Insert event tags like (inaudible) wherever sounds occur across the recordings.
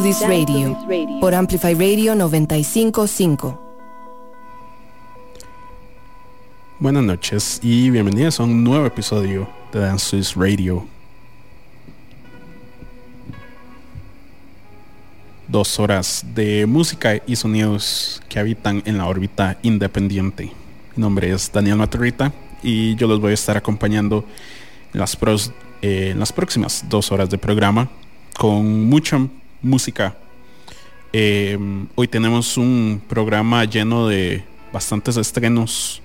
To This Radio por Amplify Radio 955. Buenas noches y bienvenidos a un nuevo episodio de Dance Radio. Dos horas de música y sonidos que habitan en la órbita independiente. Mi nombre es Daniel Maturita y yo los voy a estar acompañando en las, eh, en las próximas dos horas de programa con mucha música. Em, hoy tenemos un programa lleno de bastantes estrenos,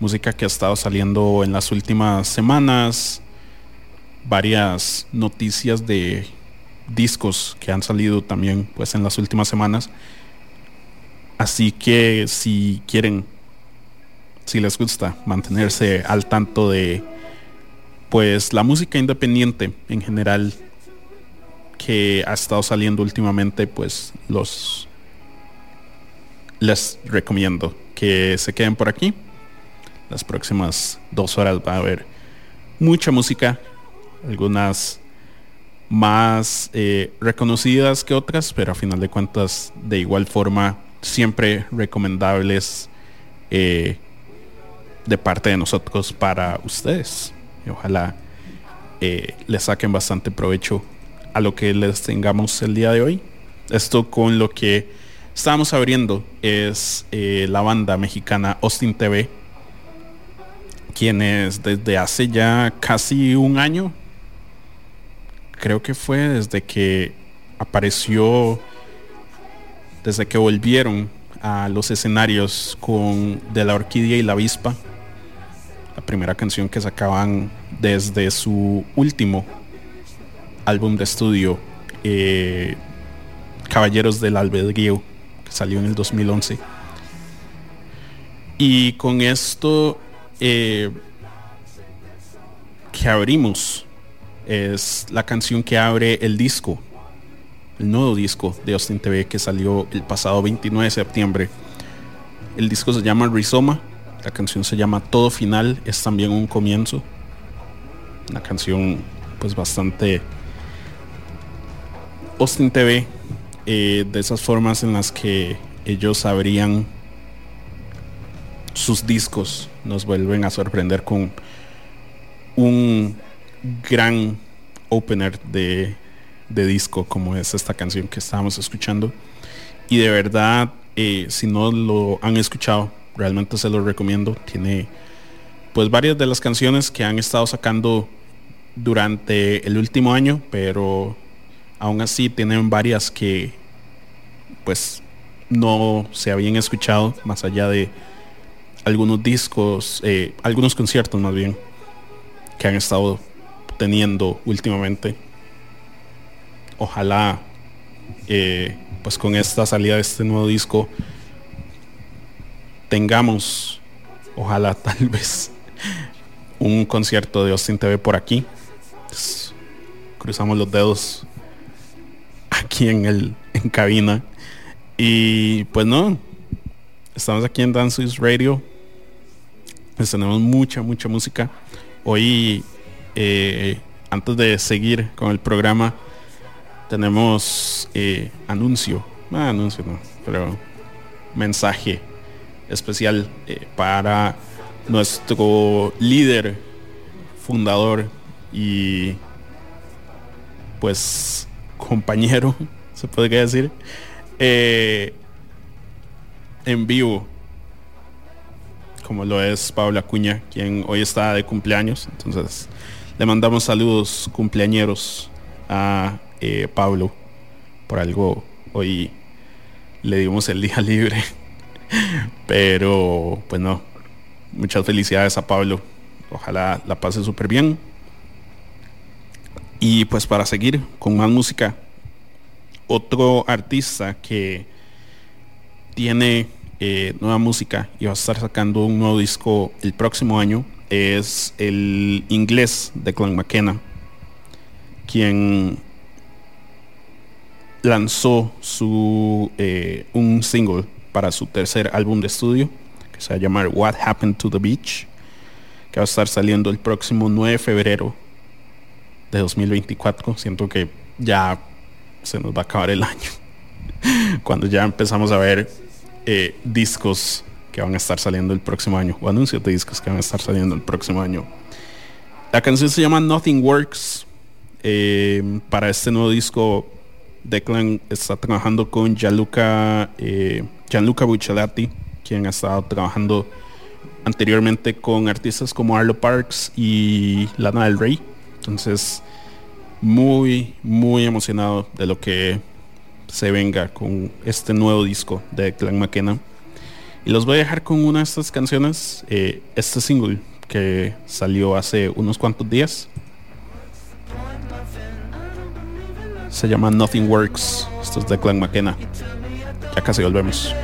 música que ha estado saliendo en las últimas semanas, varias noticias de discos que han salido también pues en las últimas semanas. Así que si quieren, si les gusta mantenerse al tanto de pues la música independiente en general que ha estado saliendo últimamente, pues los les recomiendo que se queden por aquí. Las próximas dos horas va a haber mucha música, algunas más eh, reconocidas que otras, pero a final de cuentas de igual forma siempre recomendables eh, de parte de nosotros para ustedes. Y ojalá eh, les saquen bastante provecho a lo que les tengamos el día de hoy. Esto con lo que estamos abriendo es eh, la banda mexicana Austin TV, quienes desde hace ya casi un año, creo que fue desde que apareció, desde que volvieron a los escenarios con De la Orquídea y la Avispa, la primera canción que sacaban desde su último álbum de estudio eh, Caballeros del Albedrío, que salió en el 2011. Y con esto eh, que abrimos es la canción que abre el disco, el nuevo disco de Austin TV que salió el pasado 29 de septiembre. El disco se llama Rizoma, la canción se llama Todo Final, es también un comienzo. Una canción pues bastante Austin TV, eh, de esas formas en las que ellos abrían sus discos, nos vuelven a sorprender con un gran opener de, disco como es esta canción que estábamos escuchando. Y de verdad, eh, si no lo han escuchado, realmente se lo recomiendo. Tiene pues varias de las canciones que han estado sacando durante el último año, pero Aún así tienen varias que pues no se habían escuchado más allá de algunos discos, eh, algunos conciertos más bien, que han estado teniendo últimamente. Ojalá eh, pues con esta salida de este nuevo disco tengamos, ojalá (laughs) tal vez, un concierto de Austin TV por aquí. cruzamos los dedos aquí en el en cabina. Y pues no, estamos aquí en Dance Radio. Tenemos mucha, mucha música. Hoy, eh, antes de seguir con el programa, tenemos eh, anuncio. Ah, anuncio no, pero mensaje especial eh, para nuestro líder, fundador y pues compañero, (laughs) se podría decir, eh, en vivo, como lo es Pablo Acuña, quien hoy está de cumpleaños. Entonces, le mandamos saludos cumpleañeros a eh, Pablo. Por algo hoy le dimos el día (laughs) libre. Pero, pues no, muchas felicidades a Pablo. Ojalá la pase súper bien. Y pues para seguir con más música, otro artista que tiene eh, nueva música y va a estar sacando un nuevo disco el próximo año es el inglés de Clan McKenna, quien lanzó su eh, un single para su tercer álbum de estudio que se va a llamar What Happened to the Beach, que va a estar saliendo el próximo 9 de febrero de 2024. Siento que ya se nos va a acabar el año. (laughs) Cuando ya empezamos a ver eh, discos que van a estar saliendo el próximo año, o anuncios de discos que van a estar saliendo el próximo año. La canción se llama Nothing Works. Eh, para este nuevo disco, Declan está trabajando con Gianluca, eh, Gianluca Bucciolati, quien ha estado trabajando anteriormente con artistas como Arlo Parks y Lana del Rey. Entonces, muy, muy emocionado de lo que se venga con este nuevo disco de Clan McKenna. Y los voy a dejar con una de estas canciones, eh, este single que salió hace unos cuantos días. Se llama Nothing Works. Esto es de Clan McKenna. Ya casi volvemos.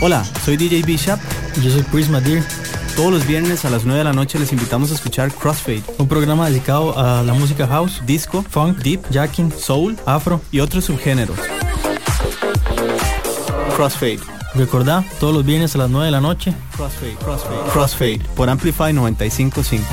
Hola, soy DJ Bishop. Yo soy Prisma Deer, Todos los viernes a las 9 de la noche les invitamos a escuchar Crossfade, un programa dedicado a la música house, disco, funk, deep, jacking, soul afro. y otros subgéneros. Crossfade. Recordá, todos los viernes a las 9 de la noche. Crossfade, Crossfade, Crossfade por Amplify 955.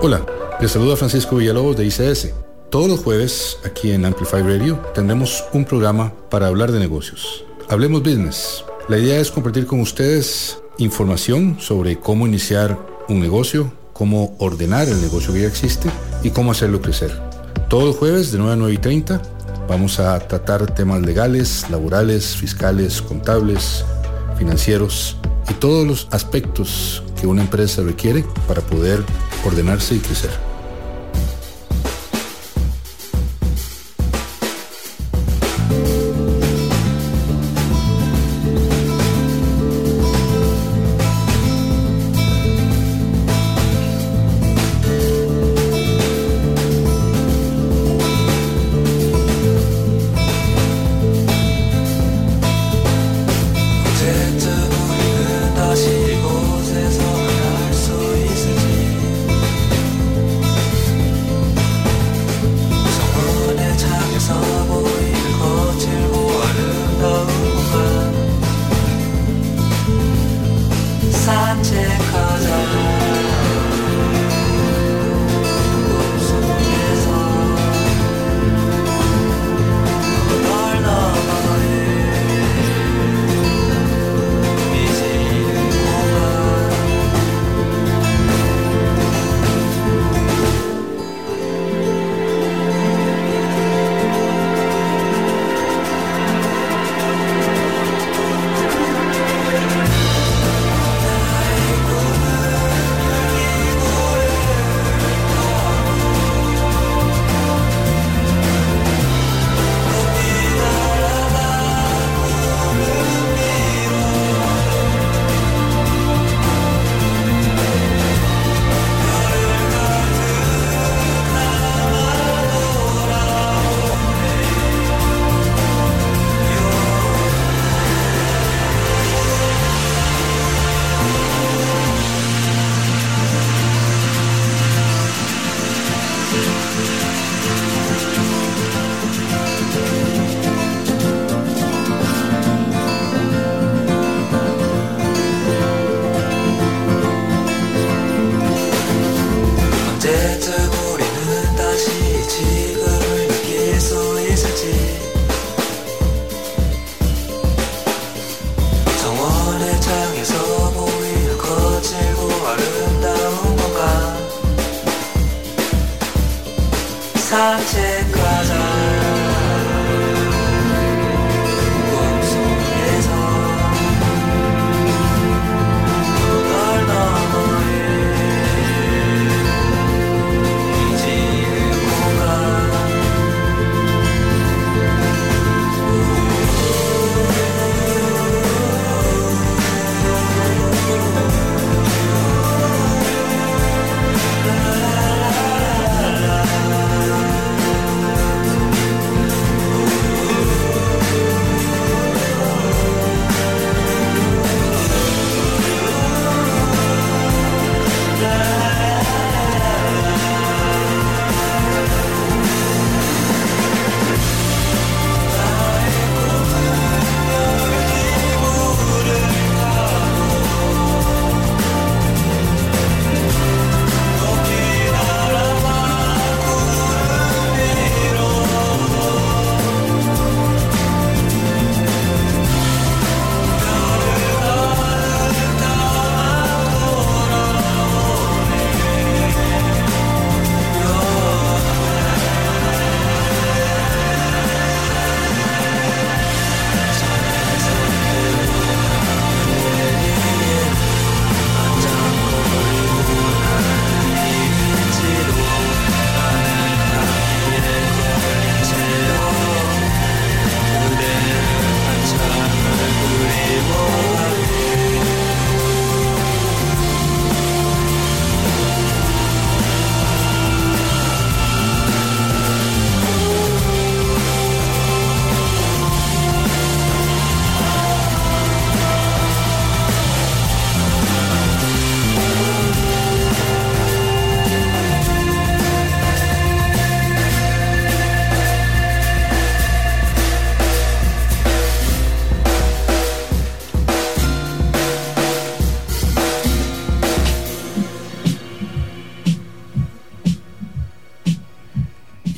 Hola, les saluda Francisco Villalobos de ICS. Todos los jueves, aquí en Amplify Radio, tendremos un programa para hablar de negocios. Hablemos Business. La idea es compartir con ustedes información sobre cómo iniciar un negocio, cómo ordenar el negocio que ya existe y cómo hacerlo crecer. Todos los jueves de 9 a 9 y 30 vamos a tratar temas legales, laborales, fiscales, contables, financieros y todos los aspectos que una empresa requiere para poder ordenarse y crecer.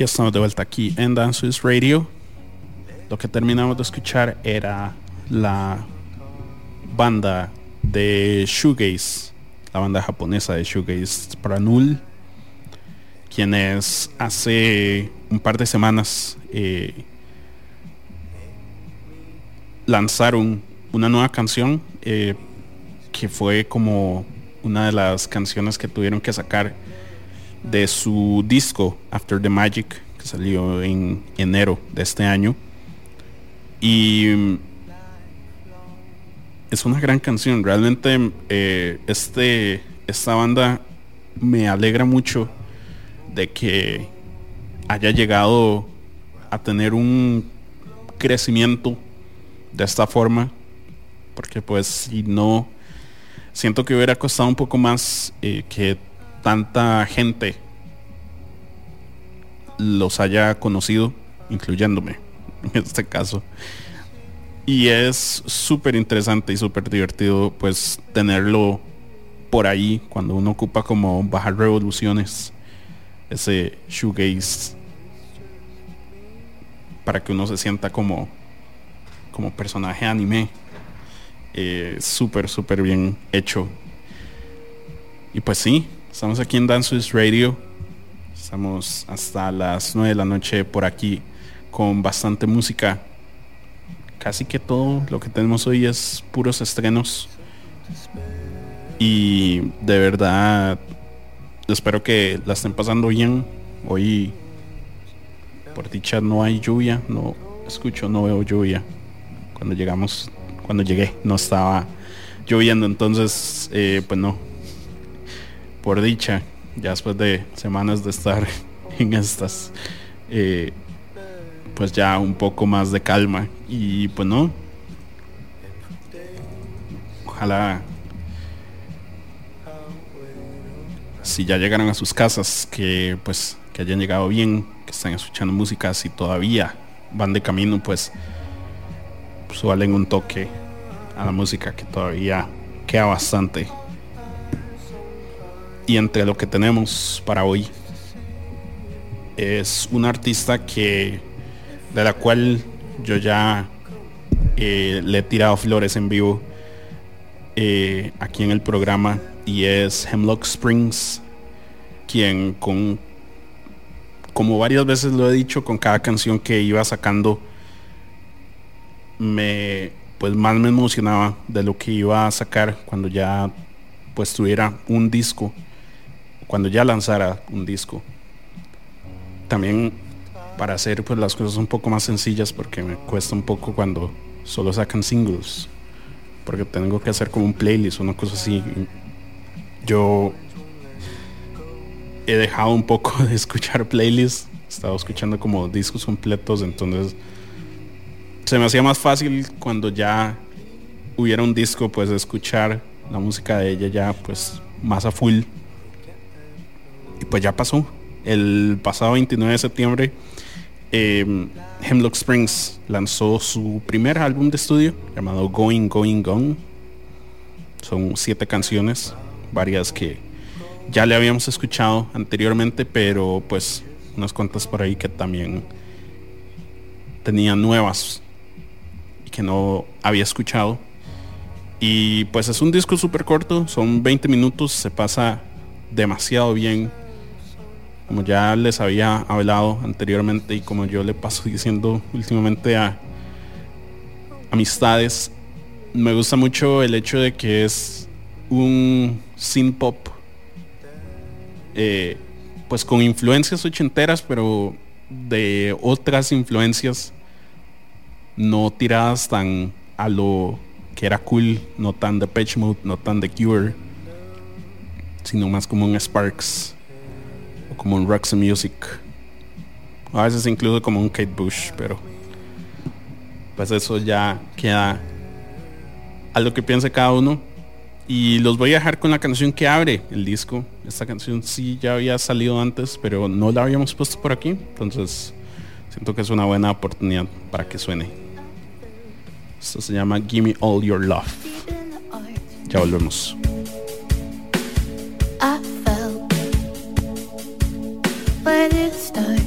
Estamos de vuelta aquí en Dance Radio. Lo que terminamos de escuchar era la banda de Shoegaze, la banda japonesa de Shoegaze Pranul, quienes hace un par de semanas eh, lanzaron una nueva canción eh, que fue como una de las canciones que tuvieron que sacar de su disco After the Magic que salió en enero de este año. Y mm, es una gran canción. Realmente eh, este esta banda me alegra mucho de que haya llegado a tener un crecimiento de esta forma porque pues si no siento que hubiera costado un poco más eh, que tanta gente los haya conocido, incluyéndome (laughs) en este caso. Y es súper interesante y súper divertido pues tenerlo por ahí cuando uno ocupa como bajar revoluciones, ese shoegaze, para que uno se sienta como, como personaje anime. Eh, súper, súper bien hecho. Y pues sí, estamos aquí en Dance Radio. Estamos hasta las 9 de la noche por aquí con bastante música. Casi que todo lo que tenemos hoy es puros estrenos. Y de verdad espero que la estén pasando bien. Hoy por dicha no hay lluvia, no escucho, no veo lluvia. Cuando llegamos, cuando llegué no estaba lloviendo, entonces eh, pues no. Por dicha, ya después de semanas de estar (laughs) en estas, eh, pues ya un poco más de calma. Y pues no. Ojalá si ya llegaron a sus casas, que pues que hayan llegado bien, que están escuchando música, si todavía van de camino, pues suelen un toque a la música que todavía queda bastante. Y entre lo que tenemos para hoy es una artista que de la cual yo ya eh, le he tirado flores en vivo eh, aquí en el programa y es Hemlock Springs quien con como varias veces lo he dicho con cada canción que iba sacando me pues más me emocionaba de lo que iba a sacar cuando ya pues tuviera un disco cuando ya lanzara un disco. También para hacer pues las cosas un poco más sencillas porque me cuesta un poco cuando solo sacan singles porque tengo que hacer como un playlist una cosa así. Yo he dejado un poco (laughs) de escuchar playlists he estado escuchando como discos completos entonces se me hacía más fácil cuando ya hubiera un disco pues escuchar la música de ella ya pues más a full y pues ya pasó. El pasado 29 de septiembre eh, Hemlock Springs lanzó su primer álbum de estudio llamado Going Going Gone. Son siete canciones varias que ya le habíamos escuchado anteriormente pero pues unas cuantas por ahí que también tenían nuevas y que no había escuchado. Y pues es un disco súper corto son 20 minutos se pasa demasiado bien como ya les había hablado anteriormente y como yo le paso (laughs) diciendo últimamente a amistades, me gusta mucho el hecho de que es un synth pop, eh, pues con influencias ochenteras, pero de otras influencias no tiradas tan a lo que era cool, no tan de Pitch Mode, no tan de Cure, sino más como un Sparks como un Roxy Music. A veces incluso como un Kate Bush, pero pues eso ya queda a lo que piense cada uno. Y los voy a dejar con la canción que abre el disco. Esta canción sí ya había salido antes, pero no la habíamos puesto por aquí. Entonces siento que es una buena oportunidad para que suene. Esto se llama Gimme All Your Love. Ya volvemos. but it's starts.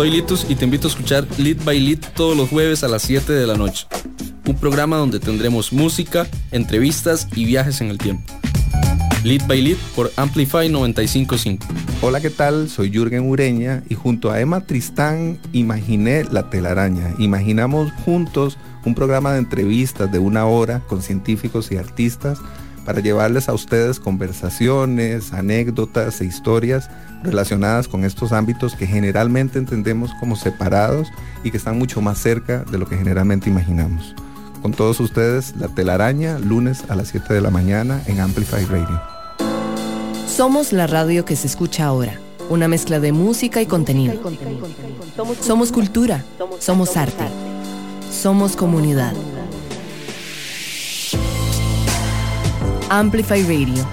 Soy Litus y te invito a escuchar Lit by Lit todos los jueves a las 7 de la noche. Un programa donde tendremos música, entrevistas y viajes en el tiempo. Lit by Lit por Amplify 955. Hola, ¿qué tal? Soy Jürgen Ureña y junto a Emma Tristán imaginé La telaraña. Imaginamos juntos un programa de entrevistas de una hora con científicos y artistas para llevarles a ustedes conversaciones, anécdotas e historias relacionadas con estos ámbitos que generalmente entendemos como separados y que están mucho más cerca de lo que generalmente imaginamos. Con todos ustedes, La Telaraña, lunes a las 7 de la mañana en Amplify Radio. Somos la radio que se escucha ahora. Una mezcla de música y contenido. Somos cultura. Somos arte. Somos comunidad. Amplify Radio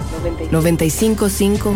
955.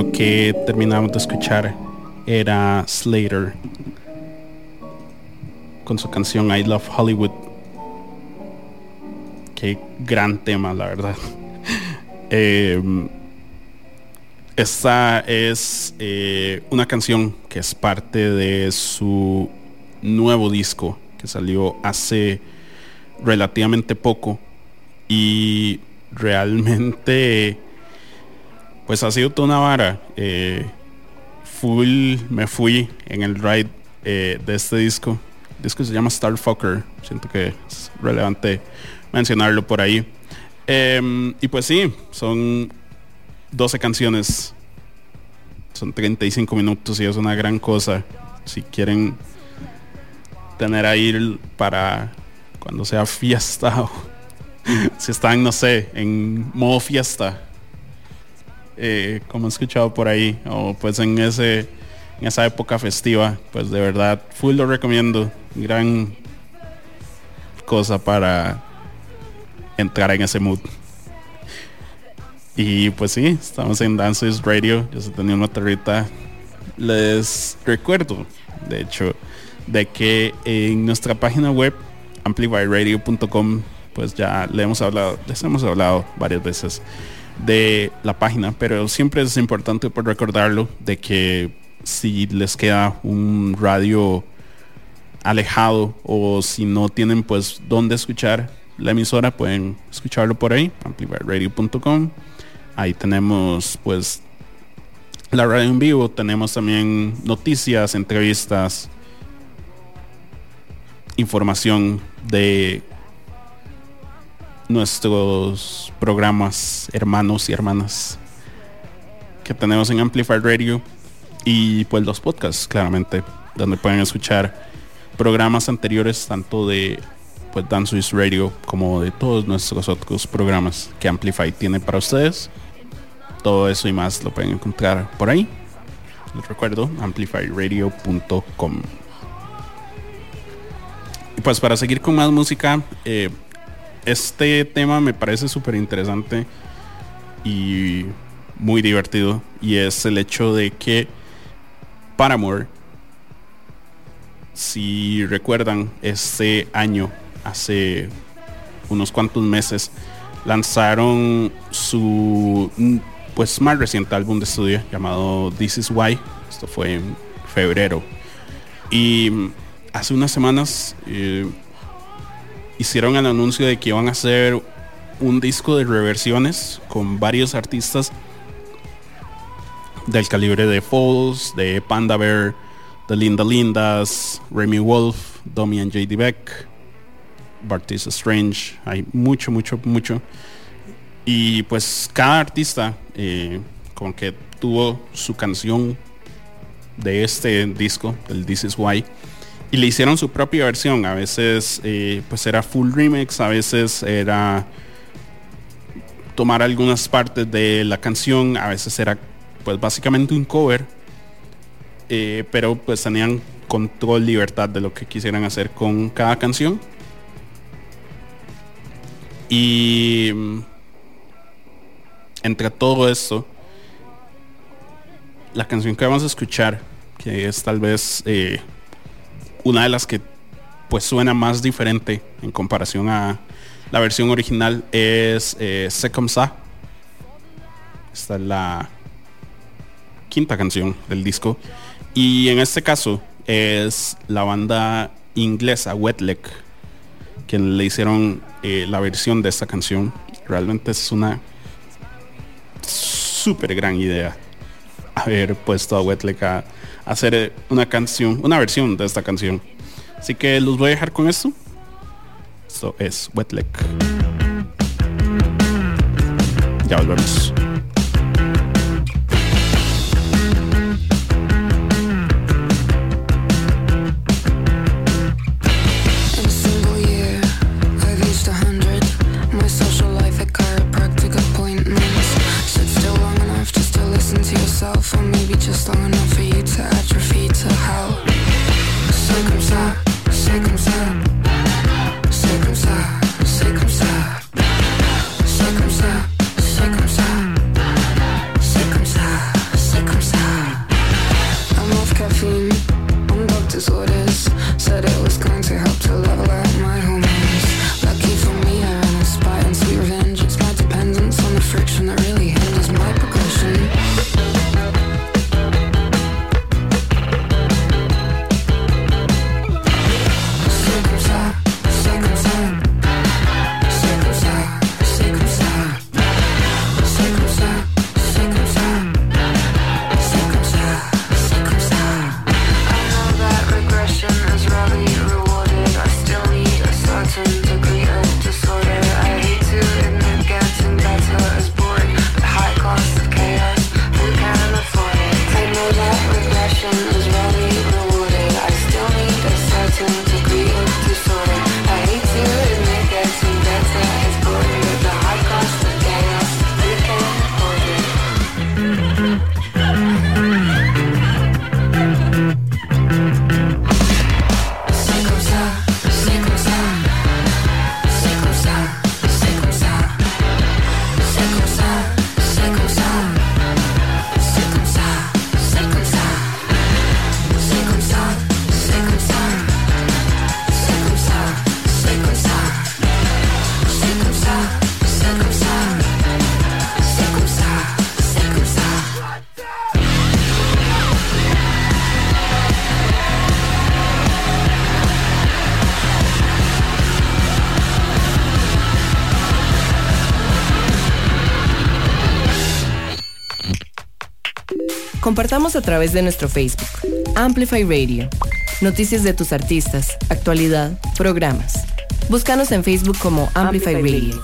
Eso que terminamos de escuchar era Slater con su canción I Love Hollywood. Qué gran tema, la verdad. (laughs) Eh, esta es eh, una canción que es parte de su nuevo disco que salió hace relativamente poco y realmente pues ha sido una vara. Eh, full me fui en el ride eh, de este disco El disco se llama Starfucker. Siento que es relevante mencionarlo por ahí. Em, y pues sí, son 12 canciones. Son 35 minutos y es una gran cosa. Si quieren tener ahí para cuando sea fiesta (laughs) o si están, no sé, en modo fiesta, eh, como he escuchado por ahí, o pues en ese en esa época festiva, pues de verdad, full lo recomiendo. Gran cosa para entrar en ese mood. Y pues sí, estamos en Dances Radio. Yo soy Daniel Matarrita. Les recuerdo, de hecho, de que en nuestra página web, amplifyradio.com, pues ya le hemos hablado, les hemos hablado varias veces de la página, pero siempre es importante por recordarlo de que si les queda un radio alejado o si no tienen pues dónde escuchar la emisora, pueden escucharlo por ahí, amplifyradio.com. Ahí tenemos pues la radio en vivo, tenemos también noticias, entrevistas, información de nuestros programas hermanos y hermanas que tenemos en Amplify Radio y pues los podcasts claramente donde pueden escuchar programas anteriores tanto de pues Dance Radio como de todos nuestros otros programas que Amplify tiene para ustedes. Todo eso y más lo pueden encontrar por ahí. Les recuerdo amplifyradio.com y pues para seguir con más música eh, este tema me parece súper interesante y muy divertido y es el hecho de que Paramore si recuerdan este año hace unos cuantos meses lanzaron su pues más reciente álbum de estudio llamado This Is Why. Esto fue en febrero. Y hace unas semanas eh, hicieron el anuncio de que iban a hacer un disco de reversiones con varios artistas del calibre de Falls, de Panda Bear, de Linda Lindas, Remy Wolf, Domi and J.D. Beck, Bartis Strange, hay mucho, mucho, mucho. Y pues cada artista eh, como que tuvo su canción de este disco, el This Is Why, y le hicieron su propia versión. A veces eh, pues era full remix, a veces era tomar algunas partes de la canción, a veces era pues básicamente un cover, eh, pero pues tenían control, libertad de lo que quisieran hacer con cada canción. Y mm, entre todo esto, la canción que vamos a escuchar, que es tal vez eh, una de las que pues suena más diferente en comparación a la versión original, es eh, C'est comme ça. Esta es la quinta canción del disco. Y en este caso es la banda inglesa Wetleg quien le hicieron eh, la versión de esta canción. Realmente es una súper gran idea haber puesto a Wetleg a hacer eh, una canción, una versión de esta canción. Así que los voy a dejar con esto. Esto es Wetleg. Ya volvemos. estamos a través de nuestro Facebook, Amplify Radio. Noticias de tus artistas, actualidad, programas. Búscanos en Facebook como Amplify, Amplify Radio.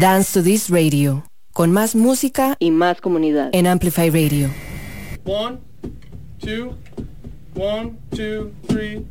Dance to This Radio, con más música y más comunidad en Amplify Radio. One, two, one, two, three.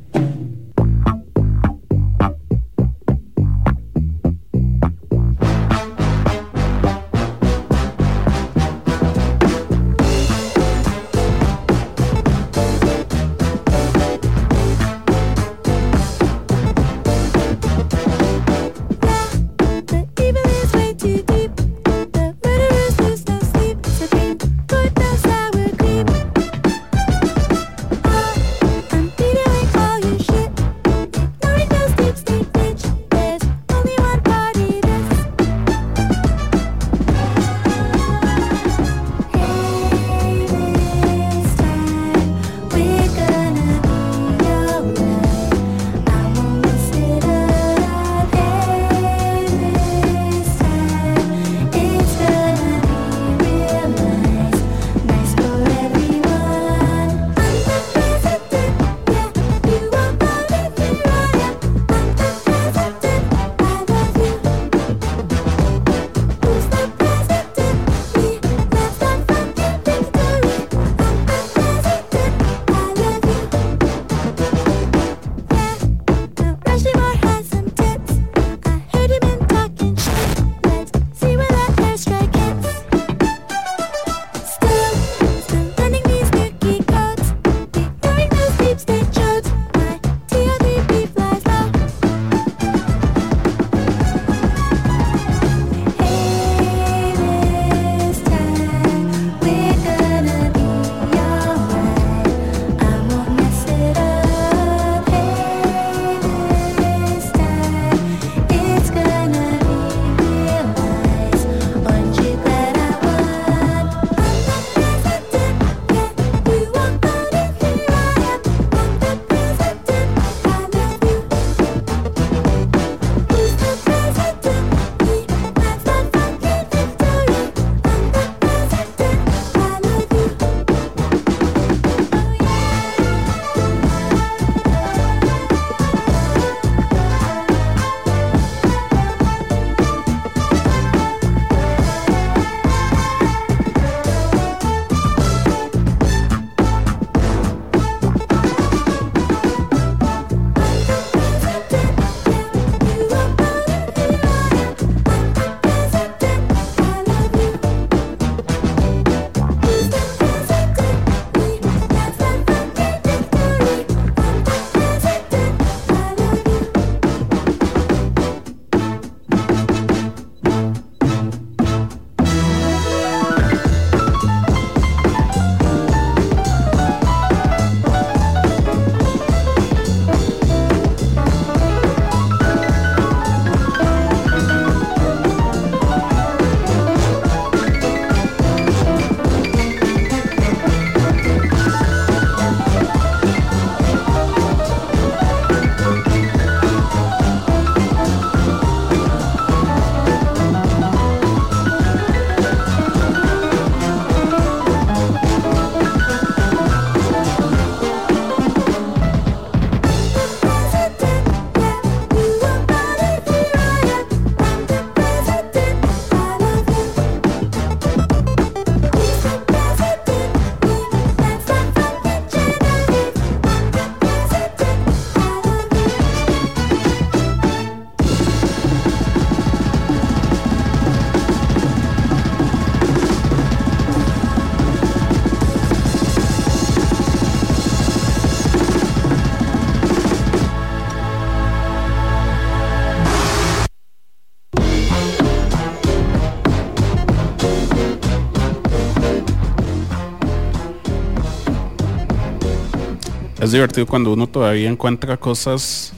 Es divertido cuando uno todavía encuentra cosas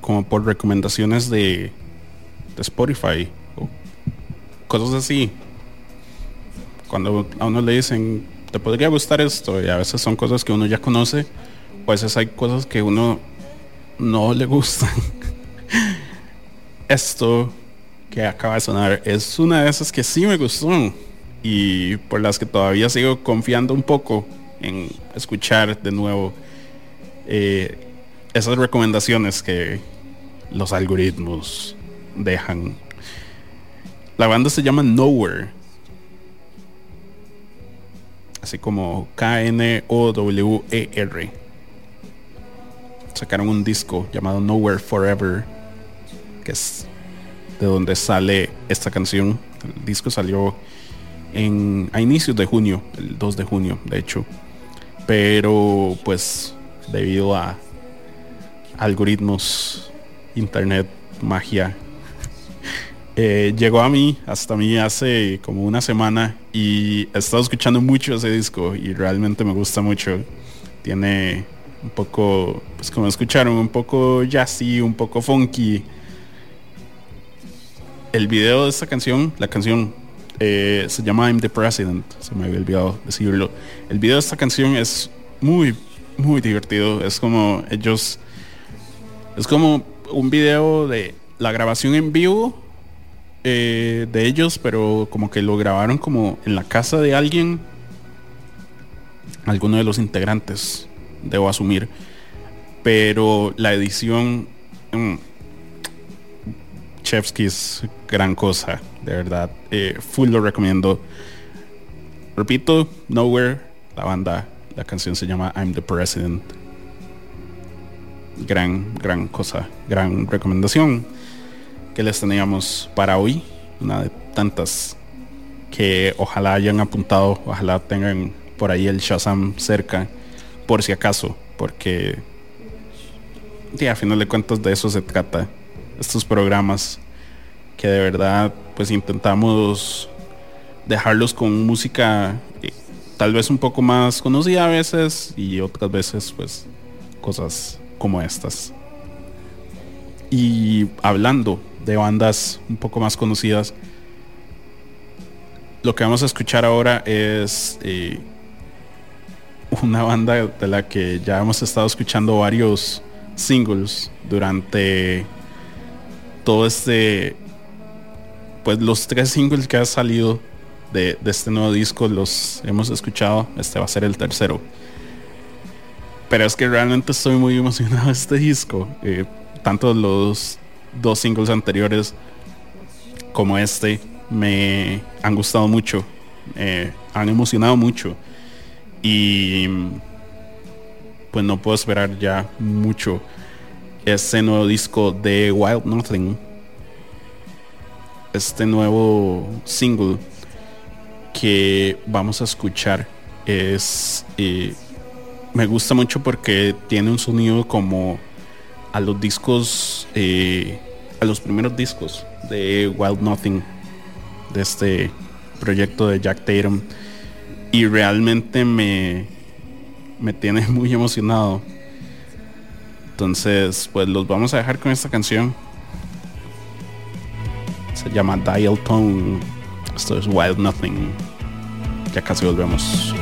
como por recomendaciones de, Spotify o cosas así. Cuando a uno le dicen, te podría gustar esto, y a veces son cosas que uno ya conoce, a veces hay cosas que uno no le gustan. (laughs) esto que acaba de sonar es una de esas que sí me gustó y por las que todavía sigo confiando un poco en escuchar de nuevo eh, esas recomendaciones que los algoritmos dejan. La banda se llama Nowhere. Así como K-N-O-W-E-R. Sacaron un disco llamado Nowhere Forever. Que es de donde sale esta canción. El disco salió en, a inicios de junio, el 2 de junio, de hecho. Pero pues debido a algoritmos, internet, magia, (laughs) eh, llegó a mí, hasta mí hace como una semana y he estado escuchando mucho ese disco y realmente me gusta mucho. Tiene un poco, pues como escucharon, un poco jazzy, un poco funky. El video de esta canción, la canción eh, se llama I'm the President, se me había olvidado decirlo. El video de esta canción es muy, muy divertido. Es como ellos, es como un video de la grabación en vivo eh, de ellos, pero como que lo grabaron como en la casa de alguien, alguno de los integrantes, debo asumir. Pero la edición, mm, Chevsky's gran cosa, de verdad. Eh, full lo recomiendo. Repito, Nowhere, la banda, la canción se llama I'm the President. Gran, gran cosa, gran recomendación que les teníamos para hoy. Una de tantas que ojalá hayan apuntado, ojalá tengan por ahí el Shazam cerca, por si acaso, porque sí, a final de cuentas de eso se trata. Estos programas que de verdad pues intentamos dejarlos con música eh, tal vez un poco más conocida a veces y otras veces pues cosas como estas. Y hablando de bandas un poco más conocidas, lo que vamos a escuchar ahora es eh, una banda de la que ya hemos estado escuchando varios singles durante todo este pues los tres singles que han salido de, de, este nuevo disco los hemos escuchado. Este va a ser el tercero. Pero es que realmente estoy muy emocionado de este disco. Eh, tanto los dos singles anteriores como este me han gustado mucho. Eh, han emocionado mucho. Y pues no puedo esperar ya mucho este nuevo disco de Wild Nothing. Este nuevo single que vamos a escuchar es me gusta mucho porque tiene un sonido como a los discos eh, a los primeros discos de Wild Nothing de este proyecto de Jack Tatum. Y realmente me me tiene (laughs) muy emocionado entonces pues los vamos a dejar con esta canción se llama Dial Tone. Esto es Wild Nothing. Ya casi volvemos.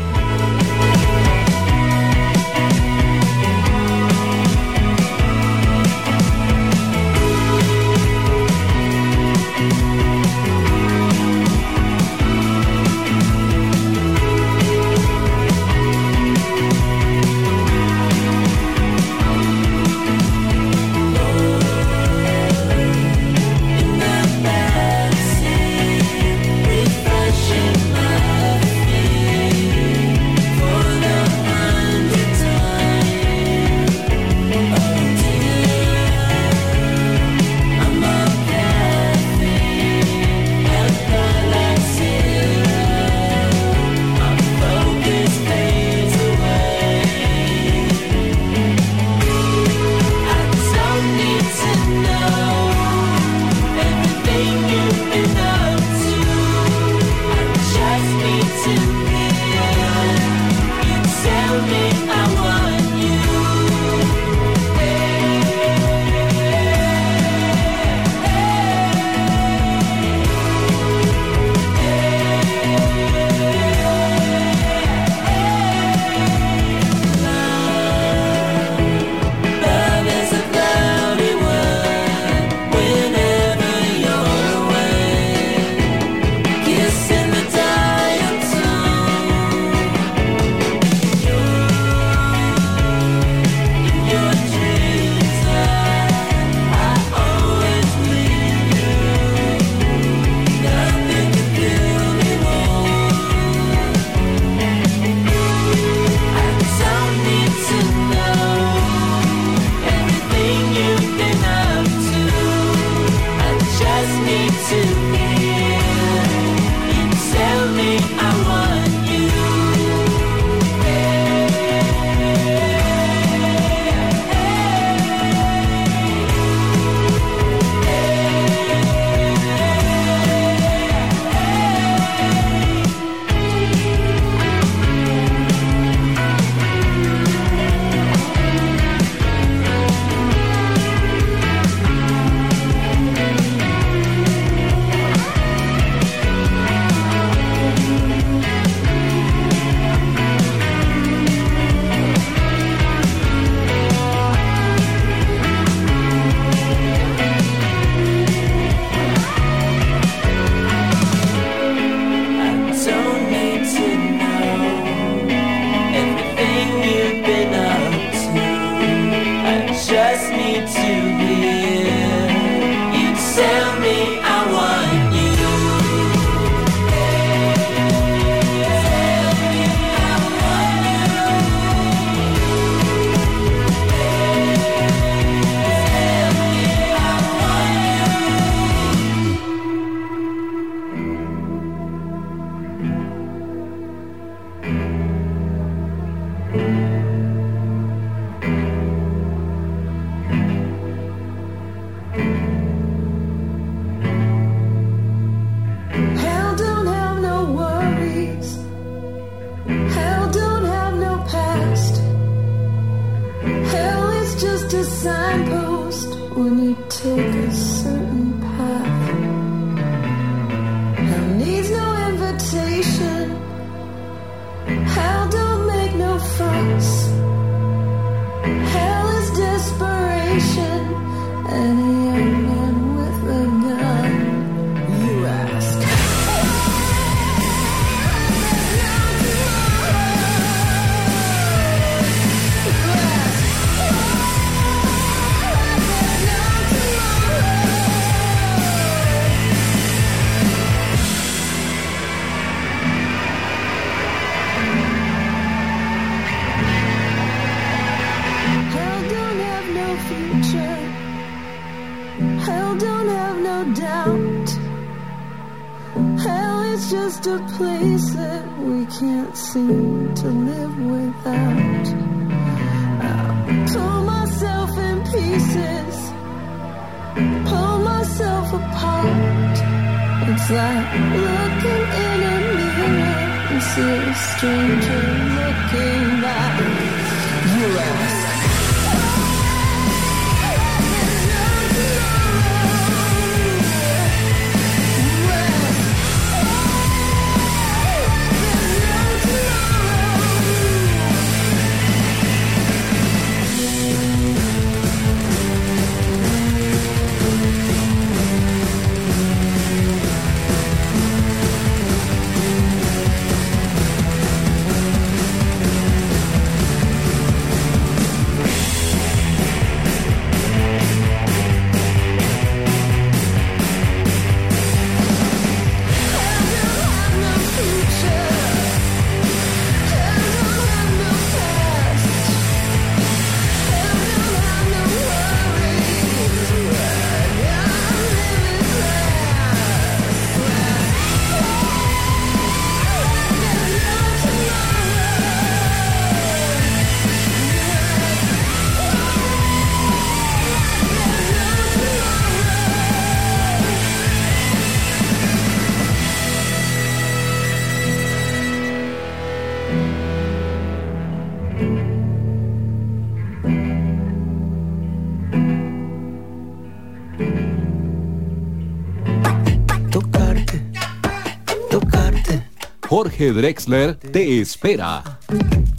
Jorge Drexler te espera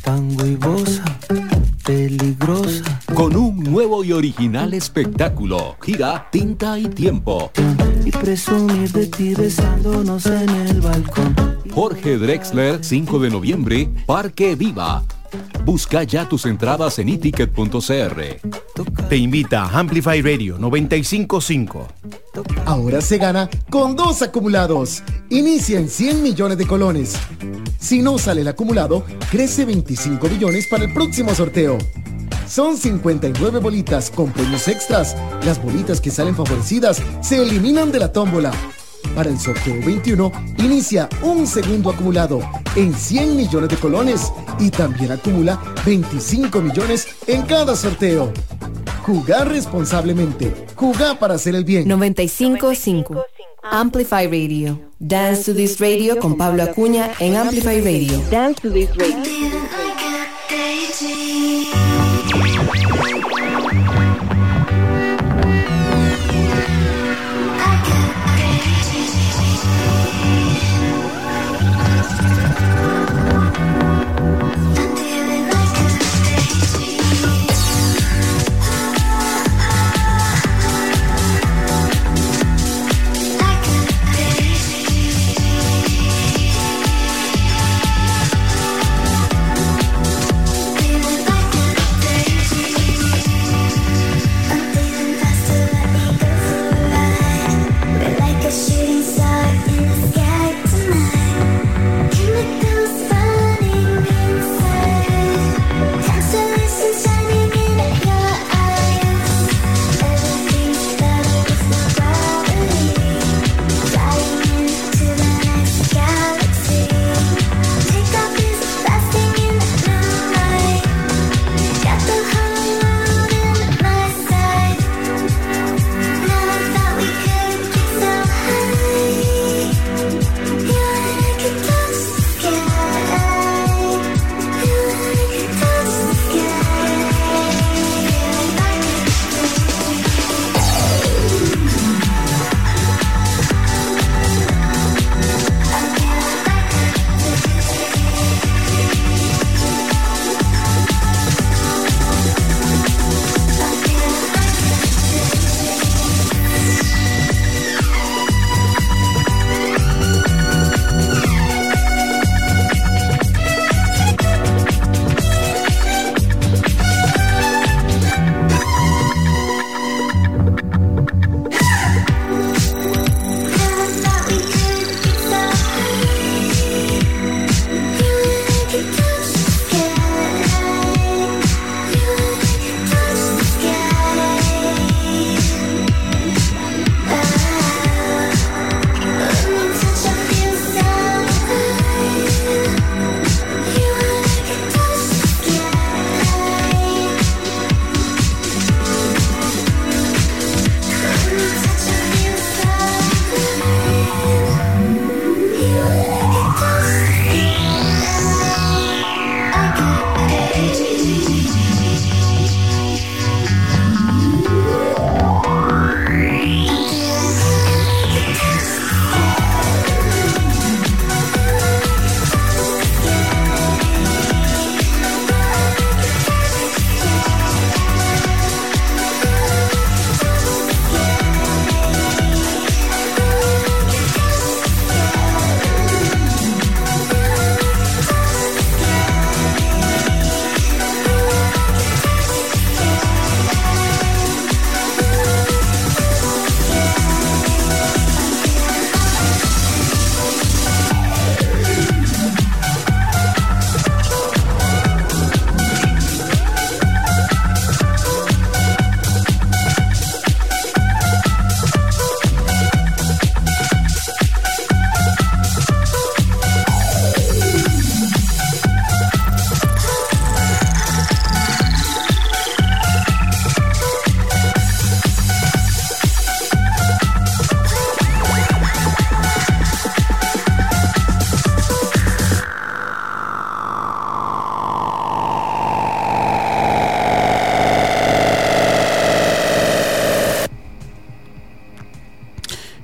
Tango y bosa, peligrosa. con un nuevo y original espectáculo. Gira Tinta y Tiempo. Y presumir de ti besándonos en el balcón. Jorge Drexler, 5 de noviembre, Parque Viva. Busca ya tus entradas en iticket.cr. Te invita a Amplify Radio 955. Ahora se gana con dos acumulados. Inicia en 100 millones de colones. Si no sale el acumulado, crece 25 millones para el próximo sorteo. Son 59 bolitas con premios extras. Las bolitas que salen favorecidas se eliminan de la tómbola. Para el sorteo 21, inicia un segundo acumulado en 100 millones de colones y también acumula 25 millones en cada sorteo. Jugar responsablemente. Jugar para hacer el bien. 955 Amplify Radio. Dance to this radio con Pablo Acuña en Amplify Radio. Dance to this radio.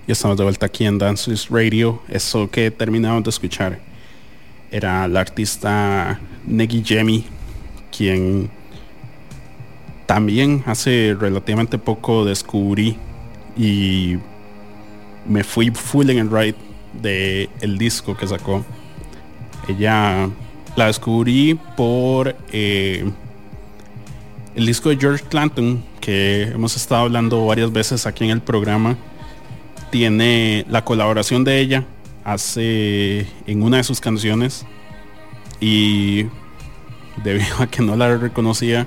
Y estamos de vuelta aquí en Dances Radio. Eso que terminamos de escuchar era la artista Negi Jemi, quien también hace relativamente poco descubrí y me fui full en el ride de el disco que sacó. Ella la descubrí por eh, el disco de George Clanton que hemos estado hablando varias veces aquí en el programa. Tiene la colaboración de ella hace en una de sus canciones y debido a que no la reconocía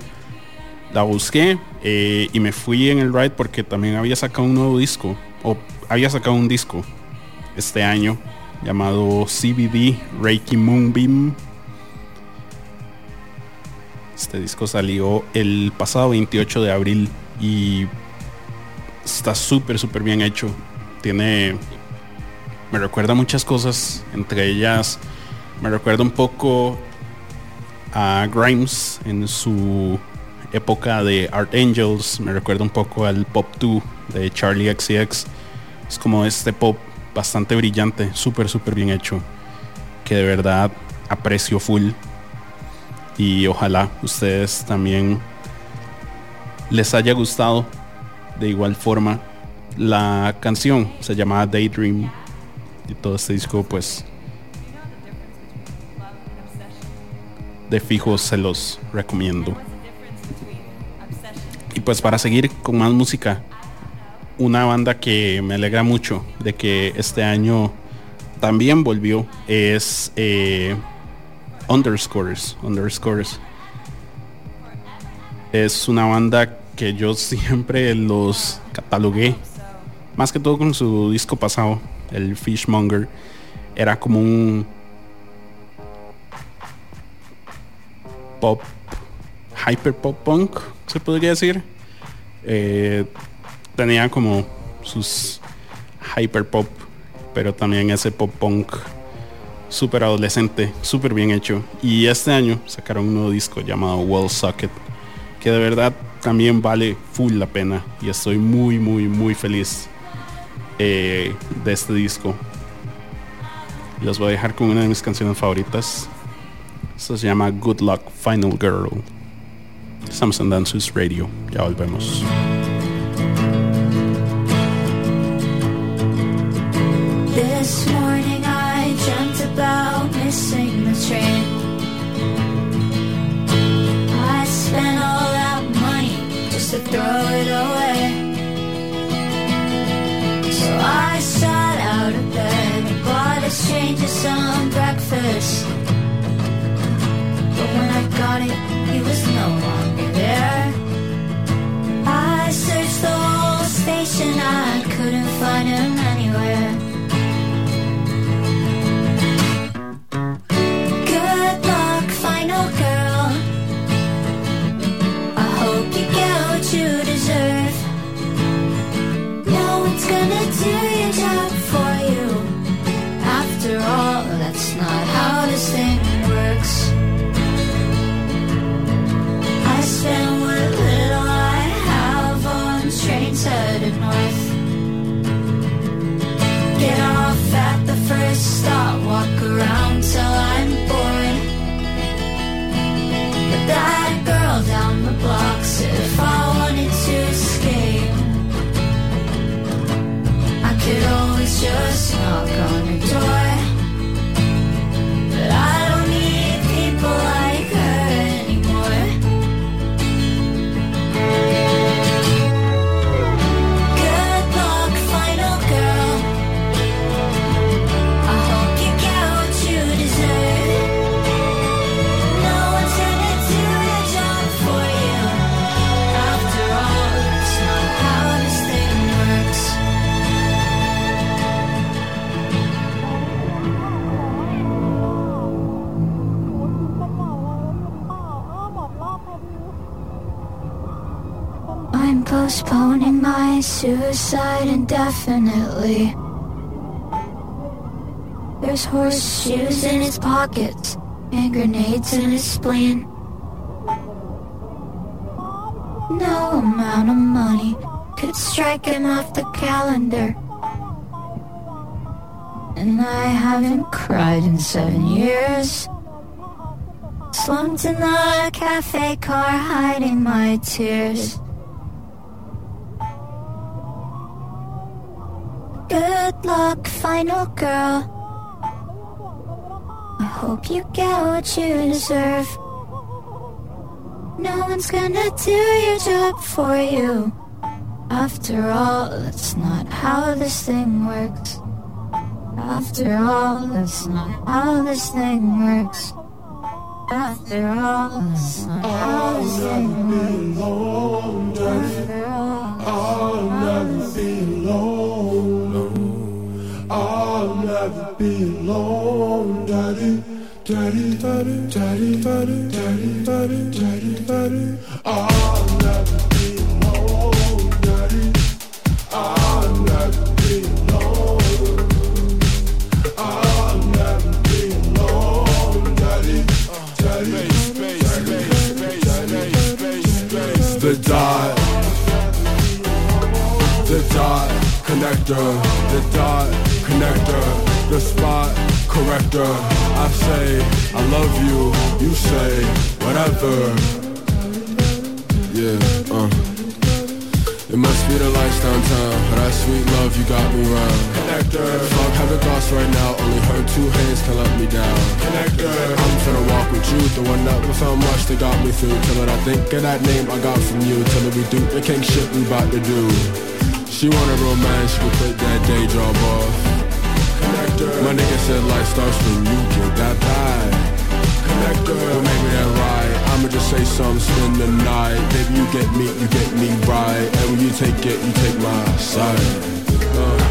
la busqué eh, y me fui en el ride porque también había sacado un nuevo disco o había sacado un disco este año llamado CBD Reiki Moonbeam. Este disco salió el pasado 28 de abril y está súper, súper bien hecho. Tiene. Me recuerda muchas cosas, entre ellas me recuerda un poco a Grimes en su época de Art Angels, me recuerda un poco al Pop 2 de Charlie XCX. Es como este pop bastante brillante, súper, súper bien hecho, que de verdad aprecio full. Y ojalá ustedes también les haya gustado de igual forma. La canción se llama Daydream y todo este disco pues de fijo se los recomiendo. Y pues para seguir con más música, una banda que me alegra mucho de que este año también volvió es eh, Underscores. Underscores. Es una banda que yo (laughs) siempre los catalogué, más que todo con su disco pasado, el Fishmonger. Era como un pop, hyper pop punk, se podría decir. Eh, tenía como sus hyper pop, pero también ese pop punk super adolescente, súper bien hecho. Y este año sacaron un nuevo disco llamado Wall Socket, que de verdad también vale full la pena. Y estoy muy, muy, muy feliz eh, de este disco. Los voy a dejar con una de mis canciones favoritas. Esto se llama Good Luck Final Girl. Estamos en Dances Radio. Ya volvemos. This morning I dreamt about missing the train. I spent all that money just to throw it away. But when I got it, he was no longer there. I searched the whole station, I couldn't find him anywhere. Good luck, final girl. I hope you get what you deserve. No one's gonna do your job for you. After all, that's not how this thing works. I spend postponing my suicide indefinitely. There's horseshoes in his pockets and grenades in his spleen. No amount of money could strike him off the calendar. And I haven't cried in seven years. Slumped in the cafe car, hiding my tears. Good luck, final girl. I hope you get what you deserve. No one's gonna do your job for you. After all, that's not how this thing works. After all, that's not how this thing works. After all, that's not how this thing works. After all, I'll never be alone. I'll never be alone, Daddy. Daddy, daddy, daddy, daddy, daddy, daddy, daddy, daddy. I'll never be alone, Daddy. I'll never be alone. I'll never be alone, Daddy. Daddy, daddy, daddy the dot, the dot connector, the dot connector, the spot corrector. I say I love you, you say whatever. Yeah, uh. It must be the lights downtown. That sweet love you got me round. Connector. Fuck having thoughts right now. Only her two hands can let me down. Connector. I'm finna walk with you. The one that was so much that got me through. Till I think of that name I got from you. Till we do the king shit we bout to do. She want a romance. She can quit that day job off. My nigga said life starts when you get that bag. Connector. Well, maybe that right. I'ma just say something, spend the night. Baby, you get me, you get me right. And when you take it, you take my side. Uh.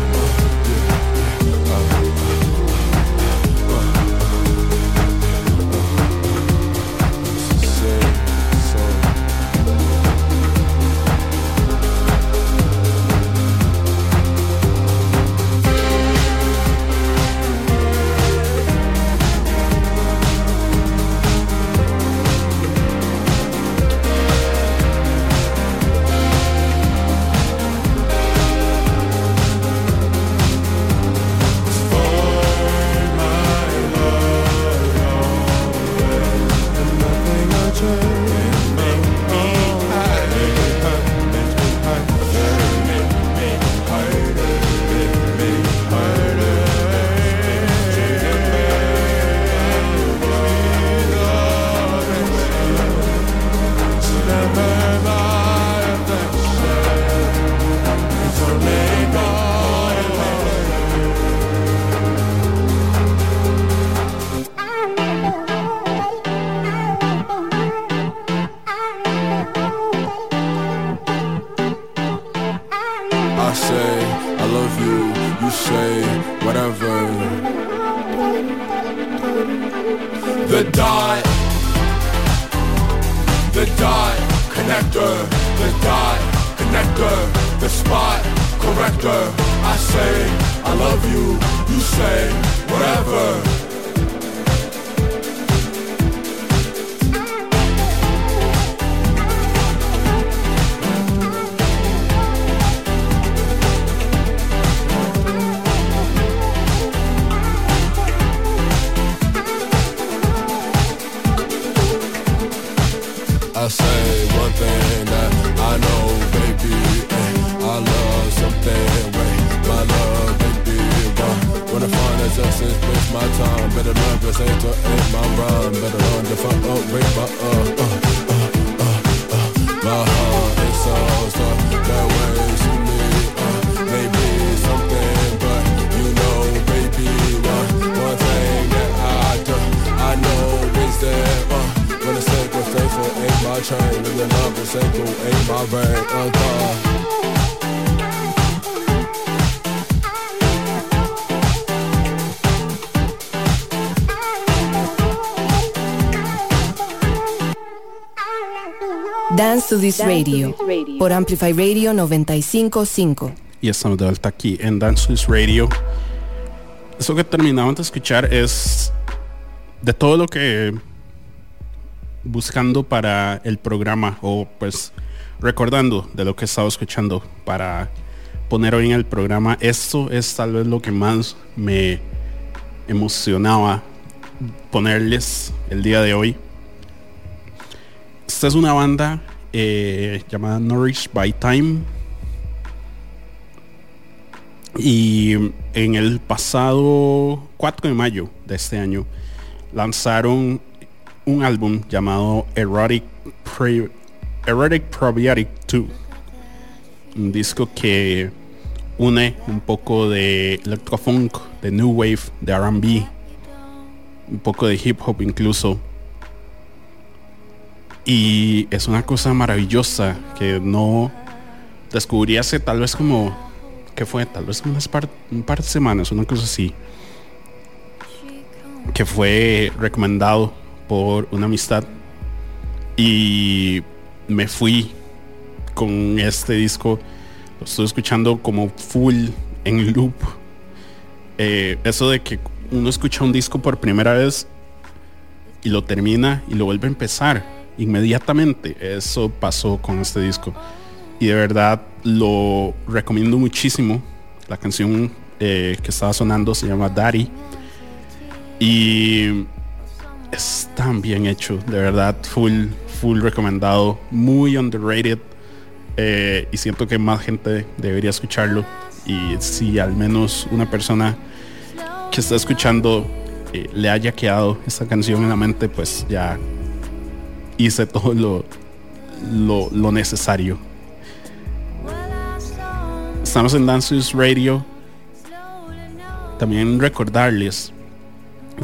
Dance Radio por Amplify Radio 955. Y estamos de vuelta aquí en Dance This Radio. Eso que terminamos de escuchar es de todo lo que buscando para el programa o pues recordando de lo que he estado escuchando para poner hoy en el programa. Esto es tal vez lo que más me emocionaba ponerles el día de hoy. Esta es una banda eh, llamada Nourish by Time. Y en el pasado 4 de mayo de este año lanzaron un álbum llamado Erotic, Pre- Erotic Probiotic 2. Un disco que une un poco de electrofunk, de new wave, de RB, un poco de hip hop incluso. Y es una cosa maravillosa que no descubrí hace tal vez como, que fue? Tal vez unas par- un par de semanas, una cosa así. Que fue recomendado por una amistad. Y me fui con este disco. Lo estoy escuchando como full en loop. Eh, eso de que uno escucha un disco por primera vez y lo termina y lo vuelve a empezar inmediatamente. Eso pasó con este disco. Y de verdad lo recomiendo muchísimo. La canción eh, que estaba sonando se llama Daddy. Y es tan bien hecho. De verdad, full, full recomendado. Muy underrated. Eh, y siento que más gente debería escucharlo. Y si al menos una persona que está escuchando eh, le haya quedado esta canción en la mente, pues ya hice todo lo, lo, necesario. Estamos en Dances Radio. También recordarles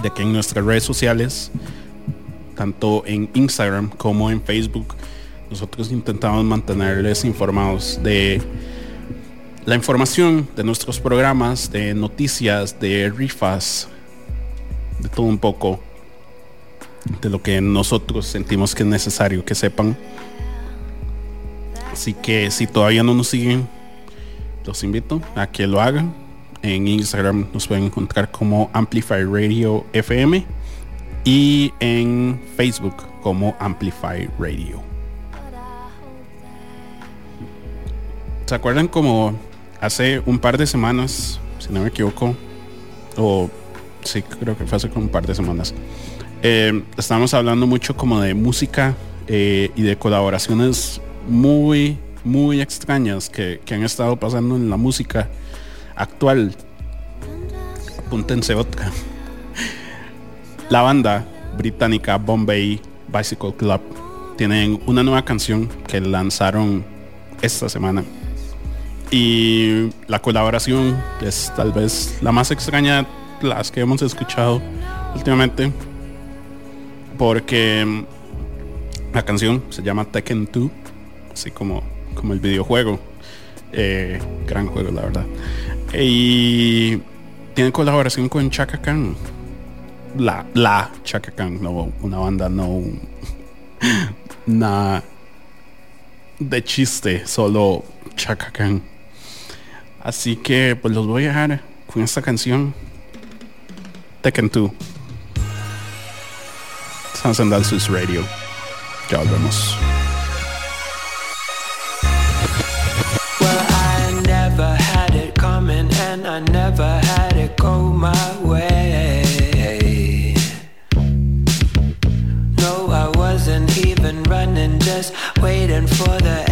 de que en nuestras redes sociales, tanto en Instagram como en Facebook, nosotros intentamos mantenerles informados de la información de nuestros programas, de noticias, de rifas, de todo un poco, de lo que nosotros sentimos que es necesario que sepan. Así que si todavía no nos siguen, los invito a que lo hagan. En Instagram nos pueden encontrar como Amplify Radio FM y en Facebook como Amplify Radio. ¿Se acuerdan como hace un par de semanas, si no me equivoco, o sí, creo que fue hace como un par de semanas, eh, estábamos hablando mucho como de música eh, y de colaboraciones muy, muy extrañas que, que han estado pasando en la música actual. Apúntense otra. La banda británica Bombay Bicycle Club tienen una nueva canción que lanzaron esta semana. Y la colaboración es tal vez la más extraña de las que hemos escuchado últimamente. Porque mm, la canción se llama Tekken 2, así como, como el videojuego. Eh, gran juego, la verdad. Y tiene colaboración con Chaka Khan. La, la Chaka Khan, no una banda, no (laughs) una de chiste, solo Chaka Khan. Así que pues los voy a dejar con esta canción Tekken 2. En Dalsus Radio. Ya volvemos. Well, I never had it coming and I never had it go my way. No, I wasn't even running, just waiting for the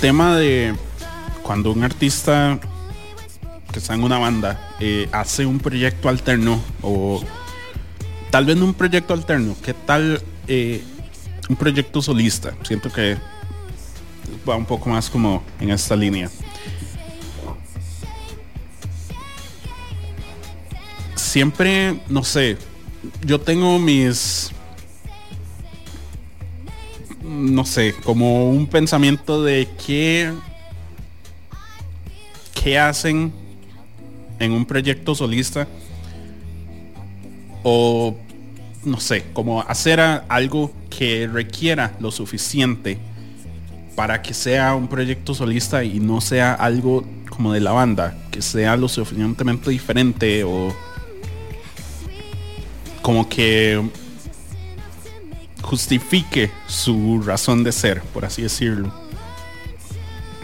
Tema de cuando un artista que está en una banda eh, hace un proyecto alterno o tal vez un proyecto alterno, ¿qué tal eh, un proyecto solista. Siento que va un poco más como en esta línea. Siempre, no sé, yo tengo mis sé, como un pensamiento de qué qué hacen en un proyecto solista o no sé, como hacer algo que requiera lo suficiente para que sea un proyecto solista y no sea algo como de la banda, que sea lo suficientemente diferente o como que justifique su razón de ser, por así decirlo.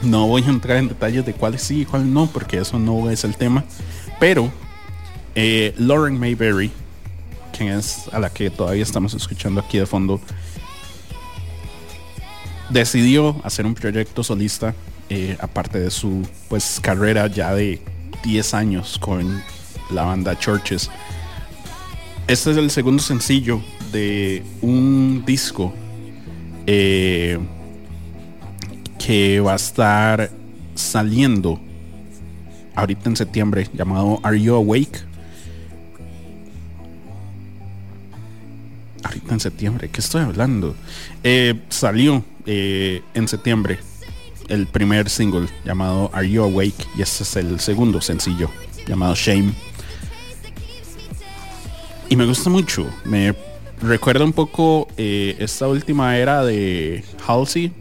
No voy a entrar en detalles de cuál sí y cuál no, porque eso no es el tema. Pero eh, Lauren Mayberry, quien es a la que todavía estamos escuchando aquí de fondo, decidió hacer un proyecto solista, eh, aparte de su pues carrera ya de 10 años con la banda Churches. Este es el segundo sencillo de un disco eh, que va a estar saliendo ahorita en septiembre llamado Are You Awake? Ahorita en septiembre, ¿qué estoy hablando? Eh, salió eh, en septiembre el primer single llamado Are You Awake? Y este es el segundo sencillo llamado Shame. Y me gusta mucho. Me recuerda un poco eh, esta última era de Halsey.